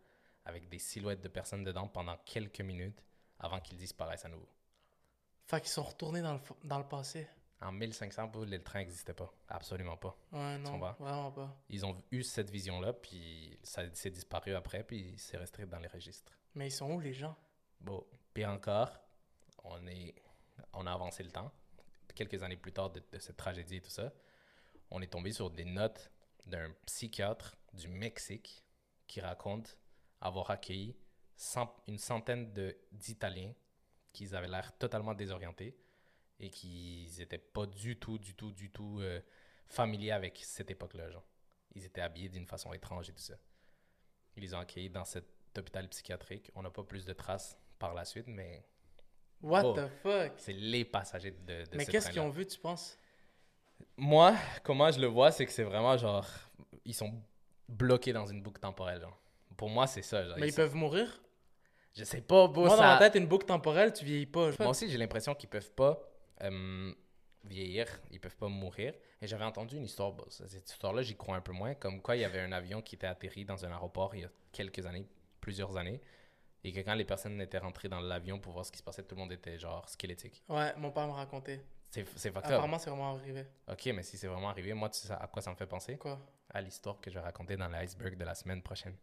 S2: avec des silhouettes de personnes dedans pendant quelques minutes avant qu'ils disparaissent à nouveau.
S1: Fait qu'ils sont retournés dans le, dans le passé.
S2: En 1500, pour le train n'existait pas. Absolument pas.
S1: Ouais, non, vraiment pas.
S2: Ils ont eu cette vision-là, puis ça s'est disparu après, puis c'est resté dans les registres.
S1: Mais ils sont où les gens?
S2: Bon, pire encore, on, est, on a avancé le temps. Quelques années plus tard de, de cette tragédie et tout ça, on est tombé sur des notes d'un psychiatre du Mexique qui raconte avoir accueilli cent- une centaine d'Italiens qui avaient l'air totalement désorientés et qui n'étaient pas du tout, du tout, du tout euh, familiers avec cette époque-là. genre. Ils étaient habillés d'une façon étrange et tout ça. Ils les ont accueillis dans cet hôpital psychiatrique. On n'a pas plus de traces par la suite, mais
S1: What
S2: Oh.
S1: the fuck?
S2: c'est les passagers de, de
S1: Mais
S2: ce
S1: qu'est-ce qu'ils ont vu, tu penses?
S2: Moi, comment je le vois, c'est que c'est vraiment genre. Ils sont bloqués dans une boucle temporelle. genre. Pour moi, c'est ça. genre.
S1: Mais ils
S2: Ils-
S1: peuvent mourir?
S2: Je sais pas, beau,
S1: Moi,
S2: ça...
S1: dans ma tête, une boucle temporelle, tu vieillis pas.
S2: Moi aussi, j'ai l'impression qu'ils peuvent pas euh, vieillir, ils peuvent pas mourir. Et j'avais entendu une histoire, cette histoire-là, j'y crois un peu moins, comme quoi il y avait un avion qui était atterri dans un aéroport il y a quelques années, plusieurs années, et que quand les personnes étaient rentrées dans l'avion pour voir ce qui se passait, tout le monde était genre squelettique.
S1: Ouais, mon père m'a raconté.
S2: C'est up.
S1: Apparemment, c'est vraiment arrivé.
S2: Ok, mais si c'est vraiment arrivé, moi, tu sais à quoi ça me fait penser?
S1: Quoi?
S2: À l'histoire que je vais raconter dans l'iceberg de la semaine prochaine.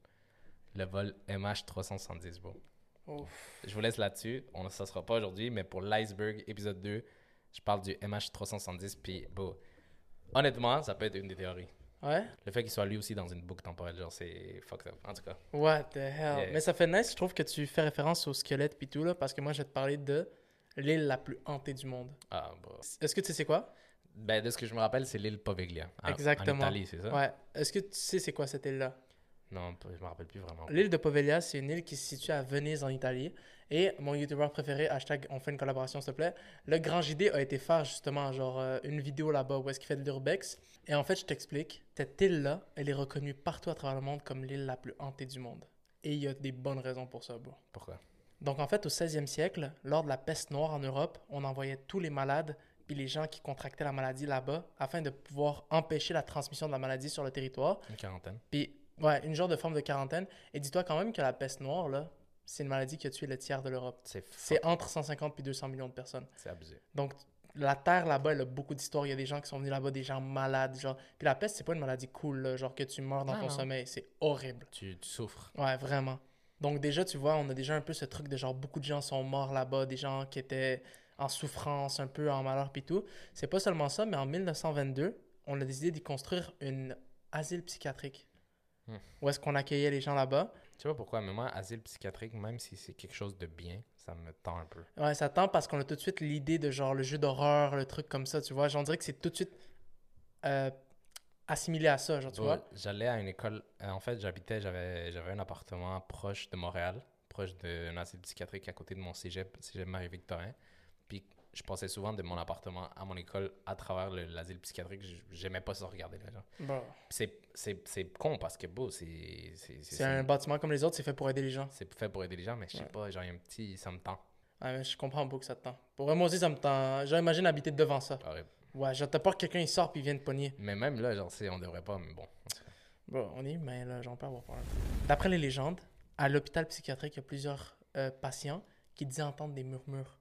S2: Le vol MH370, bro.
S1: Ouf.
S2: Je vous laisse là-dessus. On, ça sera pas aujourd'hui, mais pour l'iceberg épisode 2, je parle du MH370. Puis, bon, honnêtement, ça peut être une des théories.
S1: Ouais?
S2: Le fait qu'il soit lui aussi dans une boucle temporelle, genre, c'est fucked up. En tout cas,
S1: What the hell?
S2: Yeah.
S1: Mais ça fait nice, je trouve que tu fais référence au squelette pis tout, là, parce que moi, je vais te parler de l'île la plus hantée du monde.
S2: ah, bon.
S1: Est-ce que tu sais c'est quoi?
S2: Ben, de ce que je me rappelle, c'est l'île Poveglia. En-
S1: Exactement.
S2: En Italie, c'est ça?
S1: Ouais. Est-ce que tu sais c'est quoi cette île-là?
S2: Non, je me rappelle plus vraiment.
S1: L'île de Poveglia, c'est une île qui se situe à Venise, en Italie. Et mon youtubeur préféré, hashtag on fait une collaboration s'il te plaît, le grand JD a été faire justement genre euh, une vidéo là-bas où est-ce qu'il fait de l'urbex. Et en fait, je t'explique, cette île-là, elle est reconnue partout à travers le monde comme l'île la plus hantée du monde. Et il y a des bonnes raisons pour ça, bro.
S2: Pourquoi?
S1: Donc en fait, au 16e siècle, lors de la peste noire en Europe, on envoyait tous les malades puis les gens qui contractaient la maladie là-bas afin de pouvoir empêcher la transmission de la maladie sur le territoire.
S2: Une quarantaine.
S1: Puis, ouais, une genre de forme de quarantaine. Et dis-toi quand même que la peste noire, là, c'est une maladie qui a tué le tiers de l'Europe.
S2: C'est
S1: C'est entre 150 puis 200 millions de personnes.
S2: C'est abusé.
S1: Donc, la Terre là-bas, elle a beaucoup d'histoires. Il y a des gens qui sont venus là-bas, des gens malades. Genre. Puis la peste, c'est pas une maladie cool, là, genre que tu meurs dans
S2: Non,
S1: ton
S2: non.
S1: sommeil. C'est horrible.
S2: Tu, tu souffres.
S1: Ouais, vraiment. Donc déjà, tu vois, on a déjà un peu ce truc de genre beaucoup de gens sont morts là-bas, des gens qui étaient en souffrance, un peu en malheur puis tout. C'est pas seulement ça, mais en 1922, on a décidé d'y construire une asile psychiatrique.
S2: Hmm.
S1: Où est-ce qu'on accueillait les gens là-bas.
S2: Tu vois pourquoi, mais moi, asile psychiatrique, même si c'est quelque chose de bien, ça me tend un peu.
S1: Ouais, ça tend parce qu'on a tout de suite l'idée de genre le jeu d'horreur, le truc comme ça, tu vois. J'en dirais que c'est tout de suite euh, assimilé à ça, genre, tu vois.
S2: J'allais à une école. euh, en fait, j'habitais, j'avais, j'avais un appartement proche de Montréal, proche d'un asile psychiatrique à côté de mon cégep, cégep Marie-Victorin. Je passais souvent de mon appartement à mon école à travers le- l'asile psychiatrique. J'aimais pas ça regarder là.
S1: Bon.
S2: Puis C'est, con parce que, beau, c'est. C'est,
S1: un bâtiment comme les autres, c'est fait pour aider les gens.
S2: c'est fait pour aider les gens, mais je sais
S1: Ouais.
S2: pas, genre, il y a un petit. Ça me tend.
S1: Ouais, mais je comprends beaucoup que ça te tend. Pour vrai, moi aussi, ça me tend. J'imagine habiter devant ça.
S2: Horrible.
S1: Ouais, genre, t'as peur que quelqu'un il sort puis il vienne te pogner.
S2: Mais même là, genre, on devrait pas, mais bon.
S1: Bon, on est humain, là, j'en peux avoir peur. D'après les légendes, à l'hôpital psychiatrique, il y a plusieurs euh, patients qui disaient entendre des murmures.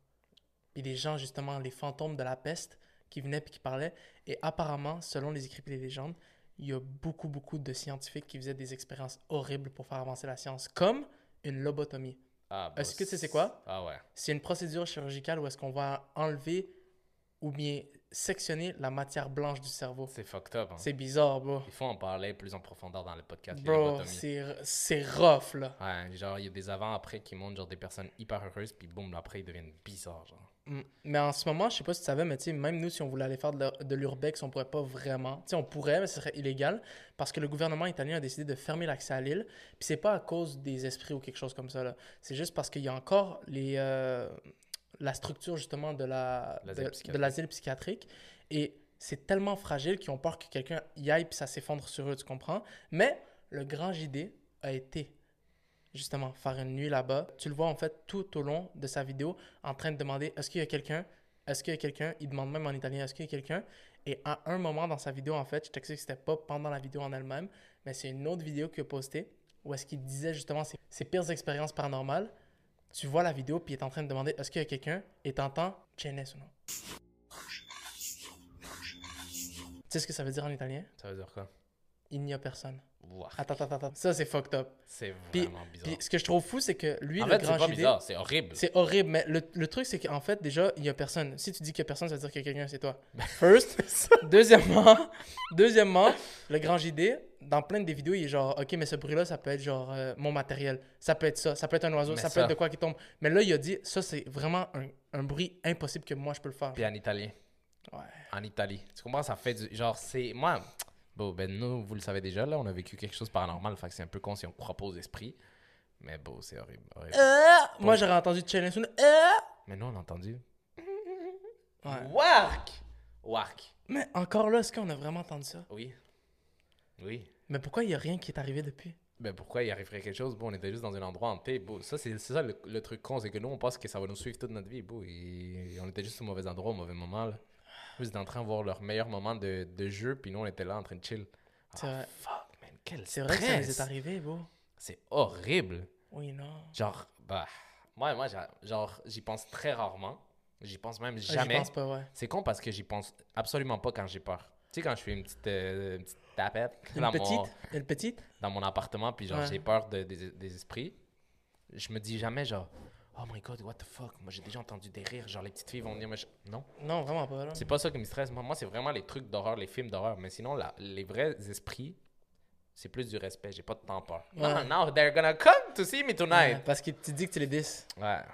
S1: Puis des gens, justement, les fantômes de la peste, qui venaient puis qui parlaient. Et apparemment, selon les écrits et les légendes, il y a beaucoup, beaucoup de scientifiques qui faisaient des expériences horribles pour faire avancer la science, comme une lobotomie.
S2: Ah, bah,
S1: Est-ce que tu sais c'est quoi?
S2: Ah ouais.
S1: C'est une procédure chirurgicale où est-ce qu'on va enlever ou bien sectionner la matière blanche du cerveau.
S2: C'est fucked up. Hein.
S1: C'est bizarre, bro.
S2: Il faut en parler plus en profondeur dans le podcast. les
S1: Bro, c'est rough, là.
S2: Ouais, genre, il y a des avant-après qui montrent genre des personnes hyper heureuses, puis boum, après, ils deviennent bizarres, genre.
S1: Mm. Mais en ce moment, je sais pas si tu savais, mais même nous, si on voulait aller faire de, la- l'urbex, on pourrait pas vraiment. Tu sais, on pourrait, mais ce serait illégal parce que le gouvernement italien a décidé de fermer l'accès à l'île. Puis c'est pas à cause des esprits ou quelque chose comme ça. C'est juste parce qu'il y a encore les, euh, la structure, justement, de la
S2: L'asile psychiatrique.
S1: de l'asile psychiatrique. Et c'est tellement fragile qu'ils ont peur que quelqu'un y aille puis ça s'effondre sur eux, tu comprends? Mais le grand JD a été justement faire une nuit là-bas. Tu le vois en fait tout au long de sa vidéo en train de demander est-ce qu'il y a quelqu'un? Est-ce qu'il y a quelqu'un? Il demande même en italien est-ce qu'il y a quelqu'un? Et à un moment dans sa vidéo, en fait, je t'explique que c'était pas pendant la vidéo en elle-même, mais c'est une autre vidéo qu'il a postée où est-ce qu'il disait justement ses, pires expériences paranormales. Tu vois la vidéo, puis il est en train de demander est-ce qu'il y a quelqu'un? Et t'entends Chenes ou Tu sais ce que ça veut dire en italien?
S2: Ça veut dire quoi?
S1: Il n'y a personne. Attends, attends, attends. Ça, c'est fucked up.
S2: c'est
S1: Puis-
S2: vraiment bizarre.
S1: Puis ce que je trouve fou, c'est que lui,
S2: en
S1: le
S2: fait,
S1: grand
S2: c'est pas
S1: JD,
S2: bizarre, c'est horrible.
S1: C'est horrible, mais le, le truc, c'est qu'en fait, déjà, il n'y a personne. Si tu dis qu'il n'y a personne, ça veut dire qu'il y a quelqu'un, c'est toi. First. deuxièmement, deuxièmement, le grand JD, dans plein des vidéos, il est genre, OK, mais ce bruit-là, ça peut être genre euh, mon matériel. Ça peut être ça. Ça peut être un oiseau.
S2: Mais
S1: Ça, peut être de quoi qui tombe. Mais là, il a dit, ça, c'est vraiment un, un bruit impossible que moi, je peux le faire.
S2: Puis en italien.
S1: Ouais.
S2: En Italie. Tu comprends? Ça fait du. Genre, c'est. Moi. Bon, ben, nous, vous le savez déjà, là, on a vécu quelque chose de paranormal, fait que c'est un peu con si on croit pas aux esprits. Mais bon, c'est horrible. horrible.
S1: Euh, moi, j'aurais entendu challenge. Euh.
S2: Mais nous, on a entendu.
S1: Ouais.
S2: Wark! Wark.
S1: Mais encore là, est-ce qu'on a vraiment entendu ça?
S2: Oui. Oui.
S1: Mais pourquoi il n'y a rien qui est arrivé depuis?
S2: Ben pourquoi il arriverait quelque chose? Bon, on était juste dans un endroit hanté. Bon, ça, c'est ça le, le truc con, c'est que nous, on pense que ça va nous suivre toute notre vie. Bon, et on était juste au mauvais endroit, au mauvais moment. Là. Eux, ils étaient en train de voir leur meilleur moment de, de jeu, puis nous, on était là en train de chill.
S1: C'est
S2: Ah. Fuck, man, quel
S1: C'est vrai que ça nous est arrivé, beau.
S2: C'est horrible.
S1: Oui, non.
S2: Genre, bah, moi, moi genre, j'y pense très rarement. J'y pense même
S1: Ah,
S2: jamais.
S1: pense pas, ouais.
S2: C'est con parce que j'y pense absolument pas quand j'ai peur. Tu sais, quand je fais une petite, euh, une petite tapette
S1: Une
S2: dans,
S1: petite,
S2: mon,
S1: une petite?
S2: dans mon appartement, puis genre,
S1: Ouais.
S2: j'ai peur de- des, des esprits, je me dis jamais, genre, oh my god, what the fuck, moi j'ai déjà entendu des rires, genre les petites filles vont venir me. ch- Non,
S1: Non, vraiment pas,
S2: c'est pas ça qui me stresse. Moi, moi c'est vraiment les trucs d'horreur, les films d'horreur. Mais sinon, la- les vrais esprits, c'est plus du respect, j'ai pas de temps peur.
S1: Ouais.
S2: Non, they're gonna come to see me
S1: Ouais,
S2: tonight.
S1: parce que tu dis que tu les dis.
S2: Ouais. Ah,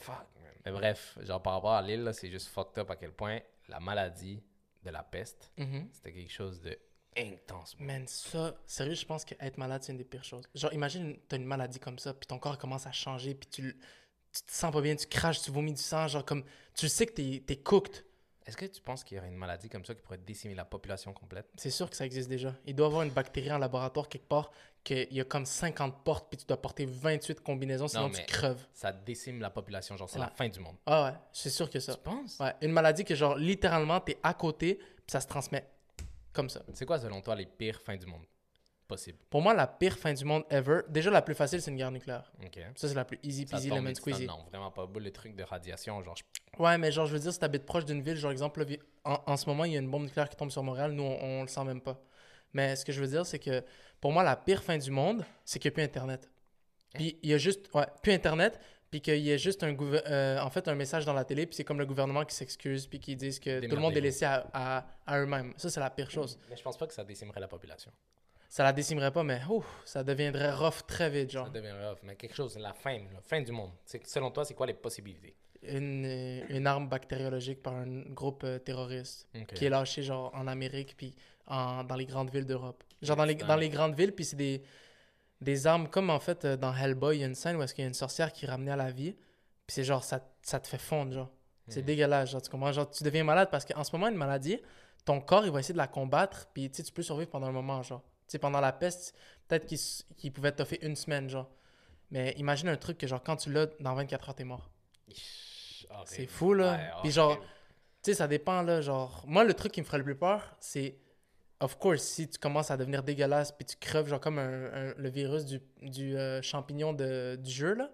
S2: fuck, man. Mais bref, genre par rapport à l'île, c'est juste fucked up à quel point la maladie de la peste, c'était quelque chose de intense. man.
S1: Man, ça, sérieux, je pense qu'être malade, c'est une des pires choses. Genre, imagine, t'as une maladie comme ça, puis ton corps commence à changer, puis tu, tu te sens pas bien, tu craches, tu vomis du sang, genre comme, tu sais que t'es es cooked.
S2: Est-ce que tu penses qu'il y aurait une maladie comme ça qui pourrait décimer la population complète?
S1: C'est sûr que ça existe déjà. Il doit y avoir une bactérie en laboratoire quelque part, qu'il y a comme 50 portes, puis tu dois porter 28 combinaisons, sinon
S2: mais-
S1: tu creves.
S2: Ça décime la population, genre c'est
S1: Ouais.
S2: la fin du monde.
S1: Ah ouais, c'est sûr que ça.
S2: Tu penses?
S1: Ouais, une maladie que genre, littéralement, t'es à côté, puis ça se transmet comme ça.
S2: C'est quoi selon toi les pires fins du monde? Possibles?
S1: Pour moi, la pire fin du monde ever, déjà la plus facile, c'est une guerre nucléaire. Ça, c'est la plus easy peasy lemon squeezy.
S2: Non, vraiment pas. Boule, les trucs de radiation, genre,
S1: Ouais, mais genre, je veux dire, si t'habites proche d'une ville, genre, exemple, en, en ce moment, il y a une bombe nucléaire qui tombe sur Montréal, nous, on, on le sent même pas. Mais ce que je veux dire, c'est que pour moi, la pire fin du monde, c'est qu'il n'y a plus Internet. Puis il y a juste, ouais, plus Internet, puis qu'il y a juste un, euh, en fait, un message dans la télé, puis c'est comme le gouvernement qui s'excuse, puis qui disent que tout le monde est laissé à, à, à eux-mêmes. Ça, c'est la pire chose.
S2: Mais je pense pas que ça décimerait la population.
S1: Ça la décimerait pas, mais ouf, ça deviendrait rough très vite, genre.
S2: Ça devient rough. Mais quelque chose, la fin, la fin du monde. Selon toi, c'est quoi les possibilités?
S1: Une, euh, une arme bactériologique par un groupe euh, terroriste qui est lâché, genre, en Amérique, puis en, dans les grandes villes d'Europe. Genre, dans les, dans les grandes villes, puis c'est des, des armes, comme en fait, euh, dans Hellboy, il y a une scène où est-ce qu'il y a une sorcière qui est ramenée à la vie, puis c'est genre, ça, ça te fait fondre, genre. C'est
S2: Hmm.
S1: dégueulasse, genre, tu comprends? Genre, tu deviens malade parce qu'en ce moment, une maladie, ton corps, il va essayer de la combattre, puis tu peux survivre pendant un moment, genre. Sais, pendant la peste, peut-être qu'il pouvait te faire une semaine, genre. Mais imagine un truc que, genre, quand tu l'as, dans 24 heures, t'es mort. C'est fou, là.
S2: Ouais,
S1: Puis genre, tu sais, ça dépend, là, genre... Moi, le truc qui me ferait le plus peur, c'est... Of course, si tu commences à devenir dégueulasse, puis tu creves, genre, comme un- un- le virus du, du euh, champignon de, du jeu, là.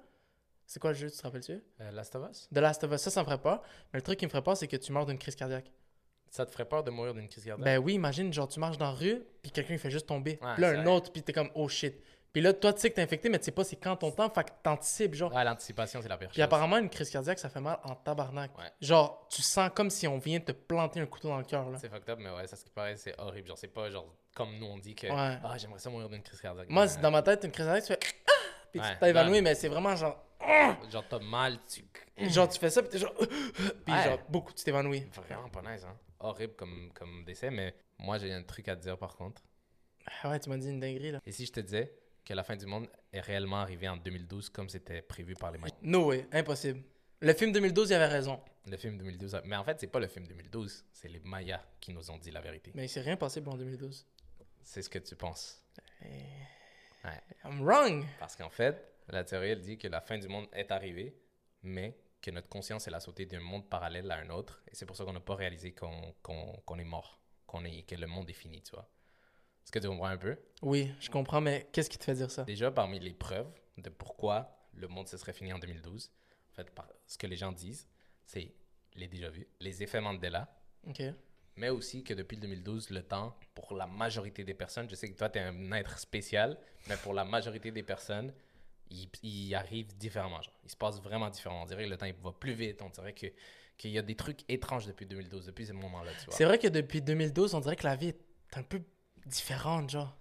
S1: C'est quoi le jeu, tu te rappelles-tu?
S2: Euh, Last of Us?
S1: De Last of Us, ça, ça me ferait peur. Mais le truc qui me ferait peur, c'est que tu meurs d'une crise cardiaque.
S2: Ça te ferait peur de mourir d'une crise cardiaque?
S1: Ben oui, imagine, genre, tu marches dans la rue, puis quelqu'un il fait juste tomber.
S2: Ouais,
S1: puis là, un autre, puis t'es comme, oh shit. Puis là, toi, tu sais que t'es infecté, mais tu sais pas c'est quand ton temps, fait que t'anticipes, genre.
S2: Ouais, l'anticipation, c'est la pire
S1: Puis
S2: chose.
S1: apparemment, une crise cardiaque, ça fait mal en tabarnak.
S2: Ouais.
S1: Genre, tu sens comme si on vient te planter un couteau dans le cœur, là.
S2: C'est fucked up, mais ouais, ça, ce qui paraît, c'est horrible. Genre, c'est pas genre comme nous on dit que
S1: Ouais.
S2: ah, j'aimerais ça mourir d'une crise cardiaque.
S1: Moi, dans ma tête, une crise cardiaque, tu fais ah! Puis
S2: Ouais,
S1: tu t'évanouis,
S2: done.
S1: mais c'est vraiment genre.
S2: Genre, t'as mal, tu.
S1: Genre, tu fais ça, puis t'es genre. Puis
S2: Ouais.
S1: genre, beaucoup, tu t'évanouis.
S2: Vraiment pas nice, hein. Horrible comme, comme décès, mais moi, j'ai un truc à te dire par contre.
S1: Ah Ouais, tu m'as dit une dinguerie, là.
S2: Et si je te disais que la fin du monde est réellement arrivée en 2012 comme c'était prévu par les Mayas?
S1: No way, impossible. Le film 2012, il avait raison.
S2: Le film 2012. a- Mais en fait, c'est pas le film 2012, c'est les Mayas qui nous ont dit la vérité.
S1: Mais il s'est rien passé en 2012.
S2: C'est ce que tu penses.
S1: I'm wrong!
S2: Parce qu'en fait, la théorie, elle dit que la fin du monde est arrivée, mais que notre conscience, elle a sauté d'un monde parallèle à un autre. Et c'est pour ça qu'on n'a pas réalisé qu'on qu'on- qu'on est mort, qu'on est, que le monde est fini, tu vois. Est-ce que tu comprends un peu?
S1: Oui, je comprends, mais qu'est-ce qui te fait dire ça?
S2: Déjà, parmi les preuves de pourquoi le monde se serait fini en 2012, en fait, par ce que les gens disent, c'est les déjà vus, les effets Mandela,
S1: Ok.
S2: mais aussi que depuis le 2012, le temps, pour la majorité des personnes, je sais que toi, tu es un être spécial, mais pour la majorité des personnes, il, il arrive différemment. Genre. Il se passe vraiment différemment. On dirait que le temps il va plus vite. On dirait que qu'il y a des trucs étranges depuis 2012, depuis ce moment-là.
S1: C'est vrai que depuis 2012, on dirait que la vie est un peu différente, genre.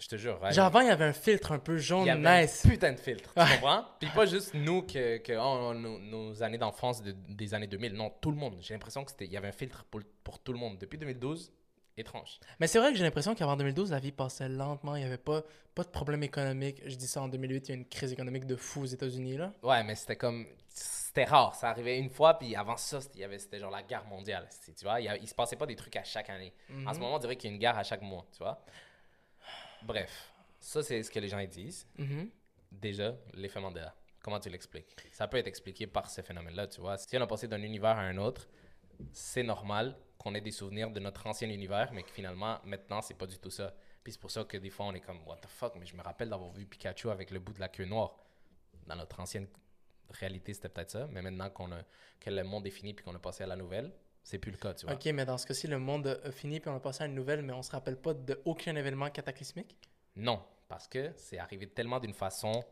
S2: Je te jure. ouais.
S1: Genre avant, il y avait un filtre un peu
S2: il
S1: jaune,
S2: y avait
S1: nice.
S2: un putain de filtre, tu comprends? Puis pas juste nous, que, que oh, nos, nos années d'enfance de- des années 2000. Non, tout le monde. J'ai l'impression que c'était il y avait un filtre pour, pour tout le monde. Depuis 2012, étrange.
S1: Mais c'est vrai que j'ai l'impression qu'avant 2012, la vie passait lentement. Il n'y avait pas, pas de problème économique. Je dis ça en 2008, il y a une crise économique de fou aux États-Unis, là.
S2: Ouais, mais c'était comme. C'était rare. Ça arrivait une fois, puis avant ça, c'était genre la guerre mondiale. Tu vois, il, il se passait pas des trucs à chaque année. En ce moment, on dirait qu'il y a une guerre à chaque mois, tu vois. Bref, ça, c'est ce que les gens disent.
S1: Mhm.
S2: Déjà, l'effet Mandela. Comment tu l'expliques? Ça peut être expliqué par ce phénomène-là, tu vois. Si on a passé d'un univers à un autre, c'est normal qu'on ait des souvenirs de notre ancien univers, mais que finalement, maintenant, c'est pas du tout ça. Puis c'est pour ça que des fois, on est comme, what the fuck, mais je me rappelle d'avoir vu Pikachu avec le bout de la queue noire. Dans notre ancienne réalité, c'était peut-être ça, mais maintenant qu'on a, que le monde est fini puis qu'on a passé à la nouvelle, c'est plus le cas, tu vois.
S1: Ok, mais dans ce cas-ci, le monde a fini puis on a passé à une nouvelle, mais on se rappelle pas de aucun événement cataclysmique?
S2: Non, parce que c'est arrivé tellement d'une façon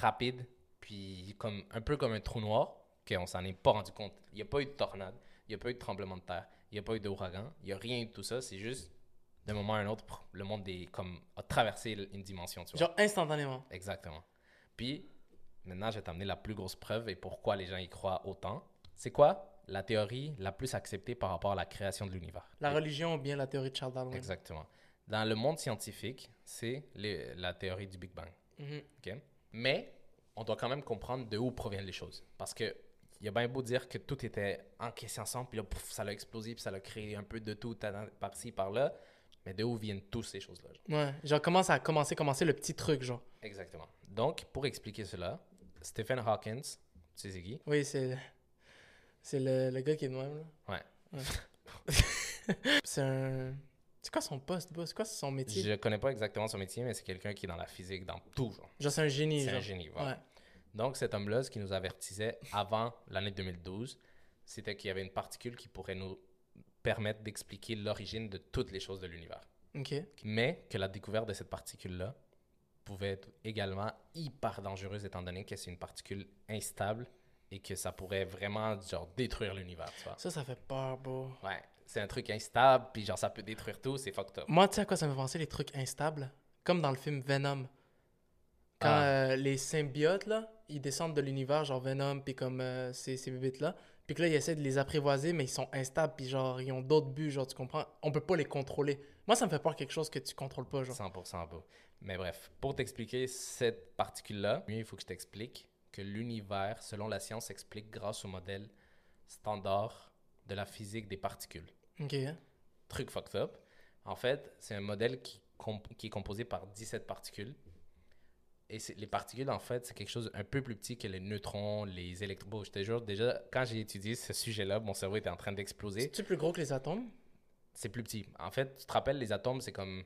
S2: rapide, puis comme un peu comme un trou noir, qu'on s'en est pas rendu compte. Il n'y a pas eu de tornade, il n'y a pas eu de tremblement de terre, il n'y a pas eu d'ouragan, il n'y a rien eu de tout ça. C'est juste, d'un moment à un autre, le monde est comme, a traversé une dimension, tu vois.
S1: Genre instantanément.
S2: Exactement. Puis, maintenant, je vais t'amener la plus grosse preuve et pourquoi les gens y croient autant. C'est quoi la théorie la plus acceptée par rapport à la création de l'univers?
S1: La religion ou bien la théorie de Charles Darwin?
S2: Exactement. Dans le monde scientifique, c'est la théorie du Big Bang. OK? Mais on doit quand même comprendre de où proviennent les choses. Parce que il y a bien beau dire que tout était encaissé ensemble, puis là, pouf, ça l'a explosé, puis ça l'a créé un peu de tout par-ci, par-là. Mais de où viennent toutes ces choses-là?
S1: Ouais, genre comment ça a commencé, commencer le petit truc, genre?
S2: Exactement. Donc, pour expliquer cela, Stephen Hawkins, tu sais c'est qui?
S1: Oui, c'est. C'est le, le gars qui est de même, là.
S2: Ouais.
S1: C'est un. C'est quoi son poste, bro? C'est quoi son métier?
S2: Je connais pas exactement son métier, mais c'est quelqu'un qui est dans la physique, dans tout. genre.
S1: Genre, c'est un génie,
S2: C'est un génie, voilà.
S1: Ouais.
S2: Donc, cet homme-là, ce qui nous avertissait avant l'année 2012, c'était qu'il y avait une particule qui pourrait nous permettre d'expliquer l'origine de toutes les choses de l'univers. Mais que la découverte de cette particule-là pouvait être également hyper dangereuse étant donné que c'est une particule instable et que ça pourrait vraiment genre détruire l'univers, tu vois.
S1: Ça, ça fait peur, bro.
S2: Ouais, c'est un truc instable, puis genre ça peut détruire tout, c'est fucked up.
S1: Moi, tu sais à quoi ça me fait penser, les trucs instables? Comme dans le film Venom. Quand
S2: Ah.
S1: euh, les symbiotes, là, ils descendent de l'univers, genre Venom, puis comme euh, ces, ces bébites-là. Puis que là, ils essaient de les apprivoiser, mais ils sont instables, puis genre, ils ont d'autres buts, genre, tu comprends? On peut pas les contrôler. Moi, ça me fait peur quelque chose que tu contrôles pas, genre.
S2: 100% beau. Mais bref, pour t'expliquer cette particule-là, mieux il faut que je t'explique que l'univers, selon la science, s'explique grâce au modèle standard de la physique des particules.
S1: Ok.
S2: Truc fucked up. En fait, c'est un modèle qui, qui est composé par 17 particules. Et c'est- les particules, en fait, c'est quelque chose un peu plus petit que les neutrons, les électrons. Bon, je te jure, déjà, quand j'ai étudié ce sujet-là, mon cerveau était en train d'exploser.
S1: C'est-tu plus gros que les atomes?
S2: C'est plus petit. En fait, tu te rappelles, les atomes, c'est comme.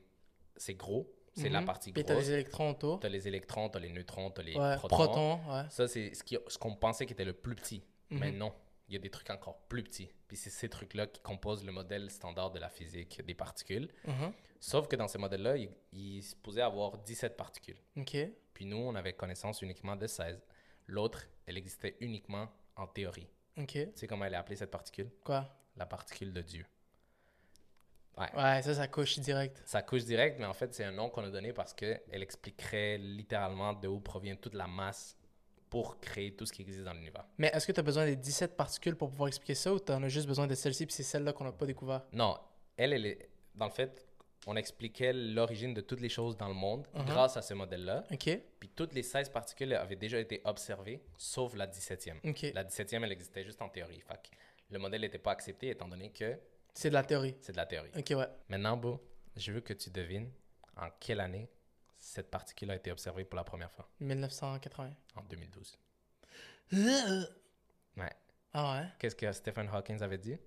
S2: C'est gros. C'est la
S1: Mhm.
S2: partie
S1: Puis t'as
S2: grosse.
S1: les électrons autour.
S2: T'as les électrons, t'as les neutrons, t'as les
S1: Ouais,
S2: protons.
S1: protons, ouais.
S2: Ça, c'est ce qu'on pensait qui était le plus petit. Mais
S1: Mhm.
S2: non, il y a des trucs encore plus petits. Puis c'est ces trucs-là qui composent le modèle standard de la physique des particules.
S1: Mhm.
S2: Sauf que dans ces modèles-là, il, il se posait avoir 17 particules.
S1: Ok.
S2: Puis nous, on avait connaissance uniquement de 16. L'autre, elle existait uniquement en théorie.
S1: Ok.
S2: Tu sais comment elle est appelée cette particule?
S1: Quoi?
S2: La particule de Dieu.
S1: Ouais, ça, ça couche direct.
S2: Ça couche direct, mais en fait, c'est un nom qu'on a donné parce qu'elle expliquerait littéralement de où provient toute la masse pour créer tout ce qui existe dans l'univers.
S1: Mais est-ce que tu as besoin des 17 particules pour pouvoir expliquer ça ou tu en as juste besoin de celle-ci puis c'est celle-là qu'on n'a pas découvert?
S2: Non, elle, elle est. Dans le fait, on expliquait l'origine de toutes les choses dans le monde
S1: Mhm.
S2: grâce à ce modèle-là.
S1: Ok.
S2: Puis toutes les 16 particules avaient déjà été observées, sauf la 17e.
S1: Ok.
S2: La 17e, elle existait juste en théorie. Fait que le modèle n'était pas accepté étant donné que
S1: C'est de la théorie.
S2: c'est de la théorie.
S1: Ok, ouais.
S2: Maintenant, Beau, je veux que tu devines en quelle année cette particule a été observée pour la première fois.
S1: 1980.
S2: En 2012.
S1: Ouais.
S2: Ouais.
S1: Ah ouais?
S2: Qu'est-ce que Stephen Hawking avait dit?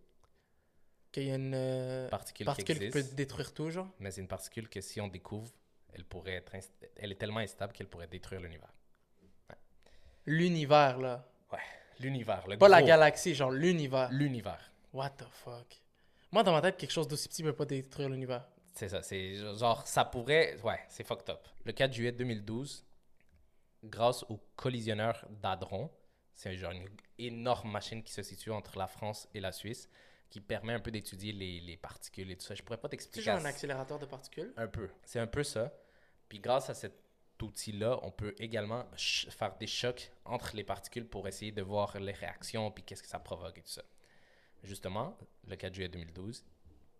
S1: Qu'il y a une euh,
S2: Particule,
S1: particule
S2: qui
S1: qui peut
S2: existe,
S1: détruire tout, genre?
S2: mais c'est une particule que si on découvre, elle pourrait être inst- elle est tellement instable qu'elle pourrait détruire l'univers.
S1: L'univers, là.
S2: L'univers, le
S1: Pas la
S2: gros-
S1: galaxie, genre l'univers.
S2: L'univers.
S1: What the fuck? Moi, dans ma tête, quelque chose d'aussi petit peut pas détruire l'univers.
S2: C'est ça, c'est genre, ça pourrait, ouais, c'est fucked up. Le 4 juillet 2012, grâce au collisionneur d'Hadron, c'est genre une énorme machine qui se situe entre la France et la Suisse, qui permet un peu d'étudier les, les particules et tout ça. Je pourrais pas
S1: C'est
S2: t'expliquer.
S1: genre
S2: à-
S1: un accélérateur de particules?
S2: Un peu. C'est un peu ça. Puis grâce à cet outil-là, on peut également faire des chocs entre les particules pour essayer de voir les réactions puis qu'est-ce que ça provoque et tout ça. Justement, le 4 juillet 2012,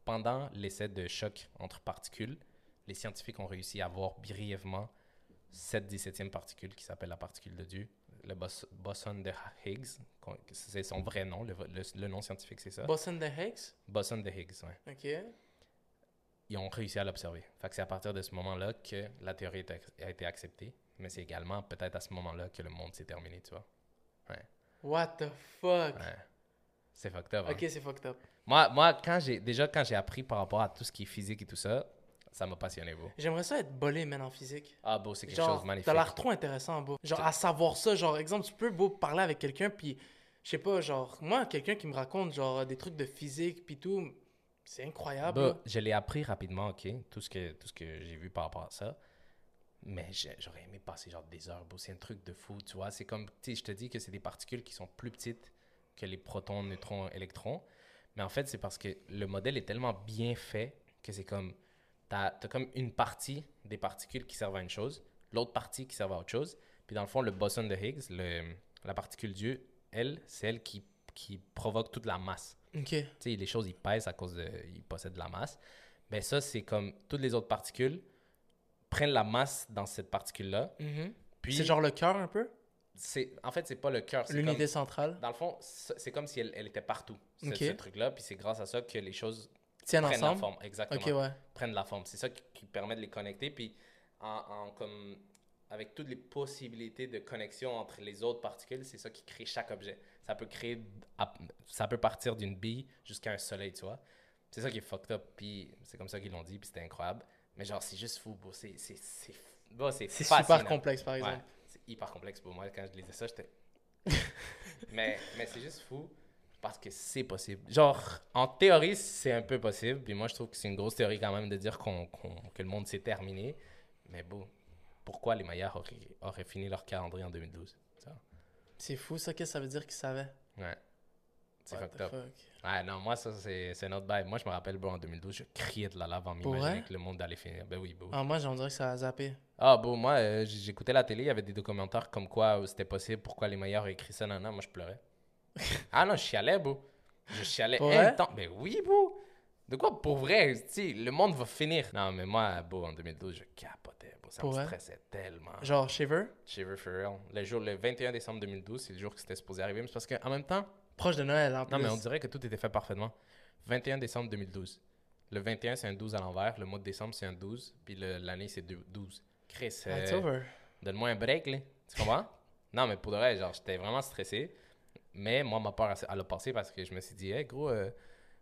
S2: pendant l'essai de choc entre particules, les scientifiques ont réussi à voir brièvement cette 17e particule qui s'appelle la particule de Dieu, le bos- boson de Higgs. C'est son vrai nom, le, le- le nom scientifique c'est ça?
S1: Boson de Higgs?
S2: Boson de Higgs, ouais
S1: Ok.
S2: ils ont réussi à l'observer. Fait que c'est à partir de ce moment-là que la théorie a été acceptée, mais c'est également peut-être à ce moment-là que le monde s'est terminé, tu vois.
S1: What the fuck?
S2: Ouais. C'est fucked up. hein.
S1: Ok, c'est fucked up.
S2: Moi, moi quand j'ai déjà quand j'ai appris par rapport à tout ce qui est physique et tout ça, ça m'a passionné, beau.
S1: J'aimerais ça être bolé, man, en physique.
S2: Ah, beau, c'est quelque
S1: Genre,
S2: chose de magnifique.
S1: t'as l'air trop intéressant, beau. Genre, à savoir ça, genre, exemple, tu peux, beau, parler avec quelqu'un, puis, je sais pas, genre, moi, quelqu'un qui me raconte, genre, des trucs de physique, puis tout, c'est incroyable.
S2: Bah,
S1: là.
S2: je l'ai appris rapidement, ok, tout ce que, tout ce que j'ai vu par rapport à ça. Mais j'aurais aimé passer genre des heures, beau. C'est un truc de fou, tu vois. C'est comme, tu sais, je te dis que c'est des particules qui sont plus petites que les protons, neutrons, électrons. Mais en fait, c'est parce que le modèle est tellement bien fait que c'est comme, t'as as comme une partie des particules qui servent à une chose, l'autre partie qui servent à autre chose. Puis dans le fond, le boson de Higgs, le, la particule Dieu, elle, c'est elle qui, qui provoque toute la masse
S1: Ok.
S2: tu sais, les choses, ils pèsent à cause de. Ils possèdent de la masse. Mais ça, c'est comme toutes les autres particules prennent la masse dans cette particule-là.
S1: Mhm.
S2: Puis,
S1: C'est genre le cœur, un peu?
S2: c'est en fait, c'est pas le cœur.
S1: L'unité centrale?
S2: Dans le fond, c'est comme si elle, elle était partout, ce,
S1: Ok.
S2: ce truc-là. Puis c'est grâce à ça que les choses
S1: Tiennent
S2: prennent la
S1: ensemble?
S2: forme. Exactement.
S1: Ok, ouais.
S2: Prennent la forme. C'est ça qui, qui permet de les connecter. Puis en, en comme. Avec toutes les possibilités de connexion entre les autres particules, c'est ça qui crée chaque objet. Ça peut créer, ça peut partir d'une bille jusqu'à un soleil, tu vois. C'est ça qui est fucked up. Puis c'est comme ça qu'ils l'ont dit, puis c'était incroyable. Mais genre, c'est juste fou, bro. C'est c'est- c'est- c'est
S1: super complexe, par exemple.
S2: Ouais, c'est hyper complexe pour moi. Quand je lisais ça, j'étais. mais mais c'est juste fou parce que c'est possible. Genre, en théorie, c'est un peu possible. Puis moi, je trouve que c'est une grosse théorie quand même de dire qu'on, qu'on- que le monde s'est terminé. Mais bon, pourquoi les Mayas auraient, auraient fini leur calendrier en 2012 ça?
S1: C'est fou, ça. Qu'est-ce que ça veut dire qu'ils savaient?
S2: Ouais. C'est
S1: What
S2: fucked up.
S1: fuck?
S2: Ouais, non, moi, ça, c'est c'est notre bail. Moi, je me rappelle, bro, en 2012, je criais de la lave en m'imaginant que le monde allait finir. Ben oui, bro.
S1: Ah, moi, j'en dirais que ça a zappé.
S2: Ah, bon, moi, euh, j'écoutais la télé, il y avait des documentaires comme quoi euh, c'était possible, pourquoi les meilleurs ont écrit ça, non, non, moi je pleurais. ah non, je chialais, bro. Je chialais
S1: vrai?
S2: intense. Ben oui, bro. De quoi, pour vrai, tu sais, le monde va finir. Non, mais moi, bro, en 2012, je capotais, bro. Ça
S1: Pour
S2: me
S1: vrai?
S2: stressait tellement.
S1: Genre, Shiver,
S2: Shiver for real. Le jour, le 21 décembre 2012, c'est le jour que c'était supposé arriver, mais c'est parce qu'en même temps,
S1: proche de Noël en plus.
S2: non, mais on dirait que tout était fait parfaitement. 21 décembre 2012. Le 21, c'est un 12 à l'envers. Le mois de décembre, c'est un 12. Puis l'année, c'est deux- 12. Chris,
S1: Ah,
S2: euh,
S1: over.
S2: donne-moi un break, là. Tu comprends? non, mais pour de vrai, genre, j'étais vraiment stressé. Mais moi, ma peur, elle a passé parce que je me suis dit, hey, gros, euh,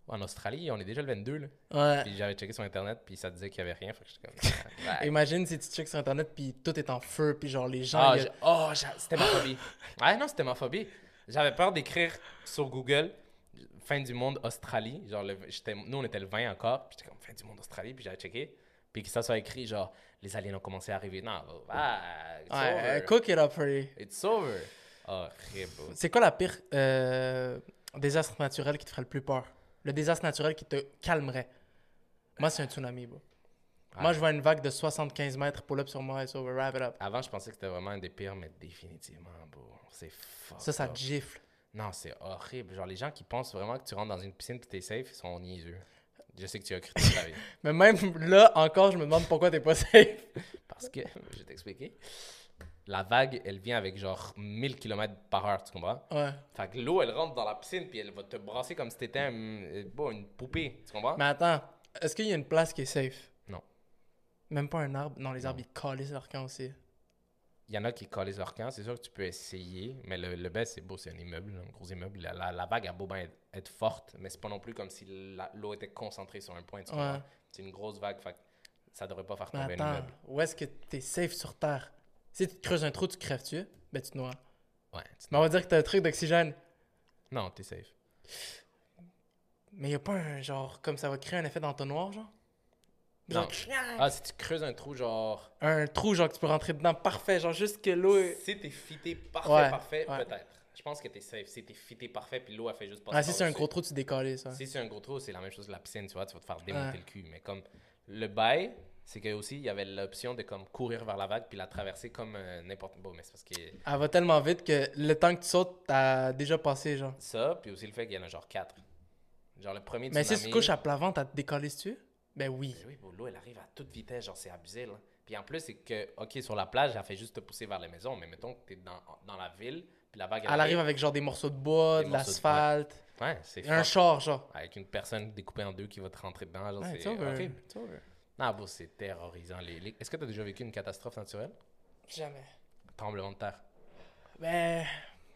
S2: en Australie, on est déjà le 22, là.
S1: Ouais.
S2: Puis j'avais checké sur Internet, puis ça disait qu'il n'y avait rien. Fait que j'étais comme, ouais.
S1: Imagine si tu checkes sur Internet, puis tout est en feu, puis genre, les gens.
S2: Ah,
S1: a-
S2: oh, c'était ma phobie. Ouais, non, c'était ma phobie. J'avais peur d'écrire sur Google fin du monde Australie. Genre, le- nous, on était le 20 encore. Puis j'étais comme fin du monde Australie. Puis j'avais checké. Puis que ça soit écrit, genre, les aliens ont commencé à arriver. Non, ah, it's
S1: Ouais,
S2: over.
S1: cook it up for you.
S2: It's over. Horrible.
S1: C'est quoi la pire euh, désastre naturel qui te ferait le plus peur? Le désastre naturel qui te calmerait? Moi, c'est un tsunami, bro. Moi,
S2: Ouais.
S1: je vois une vague de 75 mètres pull-up sur moi, it's over, wrap it up.
S2: Avant, je pensais que c'était vraiment un des pires, mais définitivement, bro. C'est fucked
S1: Ça, ça te gifle.
S2: Non, c'est horrible. Genre, les gens qui pensent vraiment que tu rentres dans une piscine puis t'es safe, ils sont niaiseux. Je sais que tu as cru toute ta vie.
S1: Mais même là, encore, je me demande pourquoi t'es pas safe.
S2: Parce que, je vais t'expliquer. La vague, elle vient avec genre 1000 km par heure, tu comprends?
S1: Ouais.
S2: Fait que l'eau, elle rentre dans la piscine puis elle va te brasser comme si t'étais un, euh, bon, une poupée, tu comprends?
S1: Mais attends, est-ce qu'il y a une place qui est safe?
S2: Non.
S1: Même pas un arbre? Non, les arbres, ils calissent leur camp aussi.
S2: Il y en a qui collent leur camp, c'est sûr que tu peux essayer, mais le, le best, c'est beau, c'est un immeuble, un gros immeuble. La, la, la vague a beau bien être, être forte, mais c'est pas non plus comme si l'eau était concentrée sur un point, tu comprends?
S1: Ouais.
S2: C'est une grosse vague, fait que ça devrait pas faire tomber un
S1: attends,
S2: immeuble.
S1: où est-ce que t'es safe sur Terre? Si tu te creuses un trou, tu crèves-tu? Ben, tu te noies.
S2: Ouais, tu-
S1: Mais on va dire que t'as un truc d'oxygène.
S2: Non, t'es safe.
S1: Mais y a pas un genre, comme ça va créer un effet d'entonnoir, genre?
S2: Non.
S1: Genre,
S2: Ah, si tu creuses un trou, genre.
S1: un trou, genre, que tu peux rentrer dedans parfait, genre, juste que l'eau est...
S2: Si t'es fité parfait,
S1: Ouais,
S2: parfait,
S1: ouais.
S2: peut-être. Je pense que t'es safe. Si t'es fité parfait, puis l'eau, a fait juste passer.
S1: Ah, si c'est un gros trou, tu décolles, ça.
S2: Si c'est un gros trou, c'est la même chose que la piscine, tu vois, tu vas te faire démonter
S1: Ouais.
S2: le cul. Mais comme le bail, c'est que aussi, il y avait l'option de comme courir vers la vague puis la traverser comme euh, n'importe Bon, mais c'est parce que
S1: Elle va tellement vite que le temps que tu sautes, t'as déjà passé, genre.
S2: ça, puis aussi le fait qu'il y en a genre quatre. Genre le premier
S1: Mais si tu couches à plat ventre, t'as te décolles-tu? Ben oui.
S2: Ben oui, bon, l'eau, elle arrive à toute vitesse, genre c'est abusé, là. Puis en plus, c'est que, ok, sur la plage, elle fait juste te pousser vers les maisons, mais mettons que t'es dans, dans la ville, puis la vague,
S1: Elle arrive avec genre des morceaux de bois,
S2: Des
S1: de l'asphalte,
S2: Ouais, c'est
S1: un char, genre.
S2: Avec une personne découpée en deux qui va te rentrer dedans, genre
S1: Ouais,
S2: c'est Non, bon, c'est terrorisant. Les, les- Est-ce que t'as déjà vécu une catastrophe naturelle?
S1: Jamais.
S2: Tremblement de terre.
S1: Ben,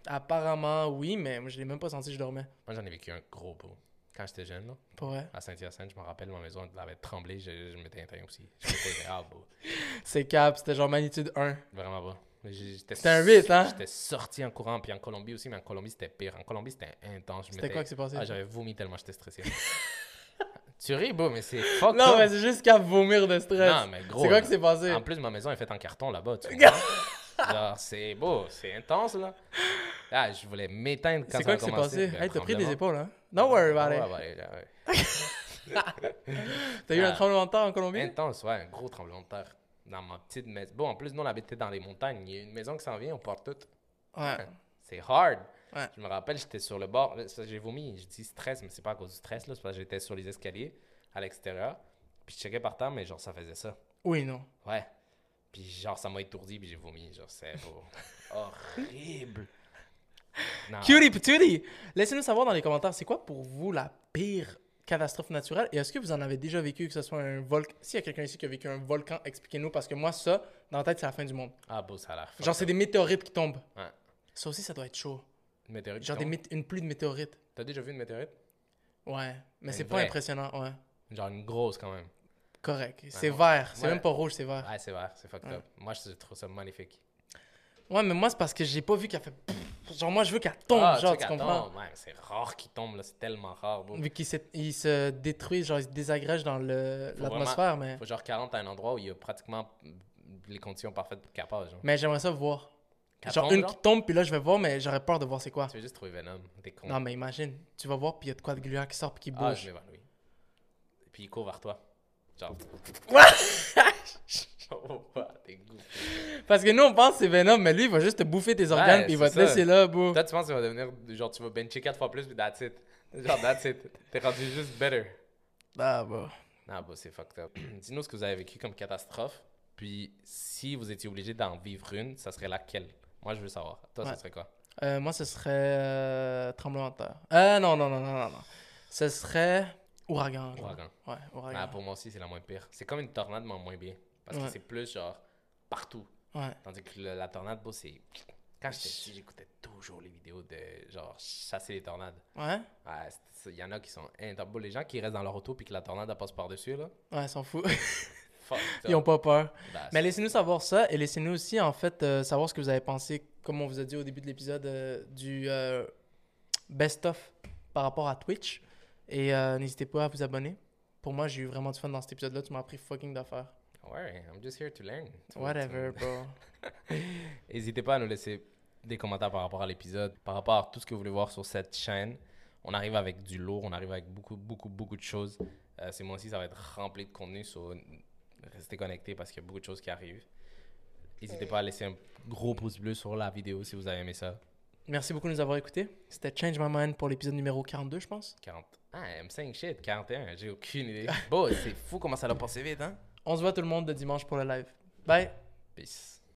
S1: apparemment, oui, mais moi, je l'ai même pas senti, je dormais.
S2: Moi, j'en ai vécu un gros, bro. Quand j'étais jeune, là,
S1: vrai?
S2: à Saint-Hyacinthe, je me rappelle, ma maison avait tremblé, je, je m'étais éteint aussi. Je m'étais ah, bro.
S1: C'est cap, c'était genre magnitude 1.
S2: Vraiment pas. J'étais
S1: C'était un huit, hein?
S2: J'étais sorti en courant, puis en Colombie aussi, mais en Colombie, c'était pire. En Colombie, c'était intense. Je
S1: C'était quoi qui s'est passé?
S2: Ah, j'avais vomi tellement j'étais stressé. tu ris, bro, mais c'est fuck
S1: non, mais c'est juste qu'à vomir de stress.
S2: Non, mais gros.
S1: C'est quoi qui s'est passé?
S2: En plus, ma maison est faite en carton là-bas. Tu? Genre, c'est beau, c'est intense, là. Ah, je voulais m'éteindre quand
S1: C'est
S2: ça
S1: quoi
S2: a
S1: qui s'est passé?
S2: Ben,
S1: Hey, t'as pris des épaules, hein? Don't worry about it.
S2: ouais, ouais, ouais.
S1: T'as eu un
S2: Ah.
S1: tremblement de terre en Colombie?
S2: Intense, ouais, un gros tremblement de terre. Dans ma petite maison. Bon, en plus, nous, on habitait dans les montagnes. Il y a une maison qui s'en vient, on part tout.
S1: Ouais.
S2: C'est hard.
S1: Ouais.
S2: Je me rappelle, j'étais sur le bord. J'ai vomi. Je dis stress, mais c'est pas à cause du stress. C'est parce que j'étais sur les escaliers à l'extérieur. Puis je checkais par terre, mais genre, ça faisait ça.
S1: Oui, non.
S2: Ouais. Puis genre, ça m'a étourdi, puis j'ai vomi. Genre, c'est horrible. Non.
S1: Cutie patootie! Laissez-nous savoir dans les commentaires, c'est quoi pour vous la pire catastrophe naturelle? Et est-ce que vous en avez déjà vécu, que ce soit un volcan? S'il y a quelqu'un ici qui a vécu un volcan, expliquez-nous, parce que moi, ça, dans la tête, c'est la fin du monde.
S2: Ah, beau, ça a l'air.
S1: Genre, c'est des météorites qui tombent.
S2: Ouais.
S1: Ça aussi, ça doit être chaud.
S2: Une météorite.
S1: Genre des mét- une pluie de météorites.
S2: T'as déjà vu une météorite?
S1: Ouais. Mais
S2: Une
S1: c'est pas
S2: vraie.
S1: impressionnant, ouais.
S2: Genre une grosse quand même.
S1: Correct. C'est
S2: non.
S1: vert. C'est
S2: Ouais.
S1: même pas rouge, c'est vert.
S2: Ouais, c'est vrai, c'est fucked up. Moi, je trouve ça magnifique.
S1: Ouais, mais moi, c'est parce que j'ai pas vu qu'elle fait. Genre, moi, je veux qu'elle tombe,
S2: ah,
S1: genre,
S2: sais
S1: tu
S2: qu'elle
S1: comprends?
S2: tombe, ouais, c'est rare qu'il tombe, là. C'est tellement rare, bro.
S1: Vu qu'ils se, ils se détruisent, genre, ils se désagrègent dans le-
S2: Faut
S1: l'atmosphère, mais.
S2: Faut genre 40 à un endroit où il y a pratiquement les conditions parfaites pour qu'elle passe, genre.
S1: Mais j'aimerais ça voir. Genre
S2: tombe,
S1: une
S2: genre?
S1: qui tombe, puis là, je vais voir, mais j'aurais peur de voir c'est quoi.
S2: Tu veux juste trouver Venom. T'es con.
S1: Non, mais imagine, tu vas voir, puis il y a de quoi de gluant qui sort, puis qui
S2: ah,
S1: bouge.
S2: je m'évanouis. Et puis il court vers toi. Genre. oh, t'es goofy.
S1: Parce que nous, on pense que c'est Venom, mais lui, il va juste te bouffer tes organes, puis il va te
S2: ça.
S1: laisser là, bro.
S2: Toi, tu penses qu'il va devenir. Genre, tu vas bencher 4 fois plus, puis that's it. Genre, that's it. T'es rendu juste better.
S1: Ah, bah.
S2: Ah, bah, c'est fucked up. Dis-nous ce que vous avez vécu comme catastrophe. Puis, si vous étiez obligé d'en vivre une, ça serait laquelle? Moi, je veux savoir. Toi,
S1: Ouais.
S2: ça serait quoi?
S1: Euh, moi, ce serait euh, tremblement de terre. Euh, non, non, non, non, non, non. Ce serait ouragan.
S2: Ouragan.
S1: Ouais, ouragan.
S2: Ah, pour moi aussi, c'est la moins pire. C'est comme une tornade, mais en moins bien. Parce
S1: Ouais.
S2: que c'est plus genre partout.
S1: Ouais.
S2: Tandis que le- la tornade, bon, c'est. Quand j'étais petit, j'écotais toujours les vidéos de genre chasser les tornades.
S1: Ouais?
S2: Ouais, il y en a qui sont intenses. Les gens qui restent dans leur auto puis que la tornade elle passe par-dessus, là.
S1: Ouais, ils s'en foutent. Ils ont pas peur.
S2: Bah,
S1: Mais laissez-nous savoir ça et laissez-nous aussi, en fait, euh, savoir ce que vous avez pensé, comme on vous a dit au début de l'épisode, euh, du euh, best-of par rapport à Twitch. Et n'hésitez pas à vous abonner. Pour moi, j'ai eu vraiment du fun dans cet épisode-là. Tu m'as appris fucking d'affaires.
S2: Ouais, I'm just here to learn. Vois,
S1: Whatever, bro.
S2: N'hésitez pas à nous laisser des commentaires par rapport à l'épisode, par rapport à tout ce que vous voulez voir sur cette chaîne. On arrive avec du lourd, on arrive avec beaucoup, beaucoup, beaucoup de choses. Euh, ces mois-ci, ça va être rempli de contenu, so restez connectés parce qu'il y a beaucoup de choses qui arrivent. N'hésitez pas à laisser un gros pouce bleu sur la vidéo si vous avez aimé ça.
S1: Merci beaucoup de nous avoir écoutés. C'était Change My Mind pour l'épisode numéro 42, je pense.
S2: 40. Ah, M5 shit, 41, j'ai aucune idée. bon, c'est fou comment ça l'a passé vite, hein?
S1: On se voit tout le monde de dimanche pour le live. Bye!
S2: Peace.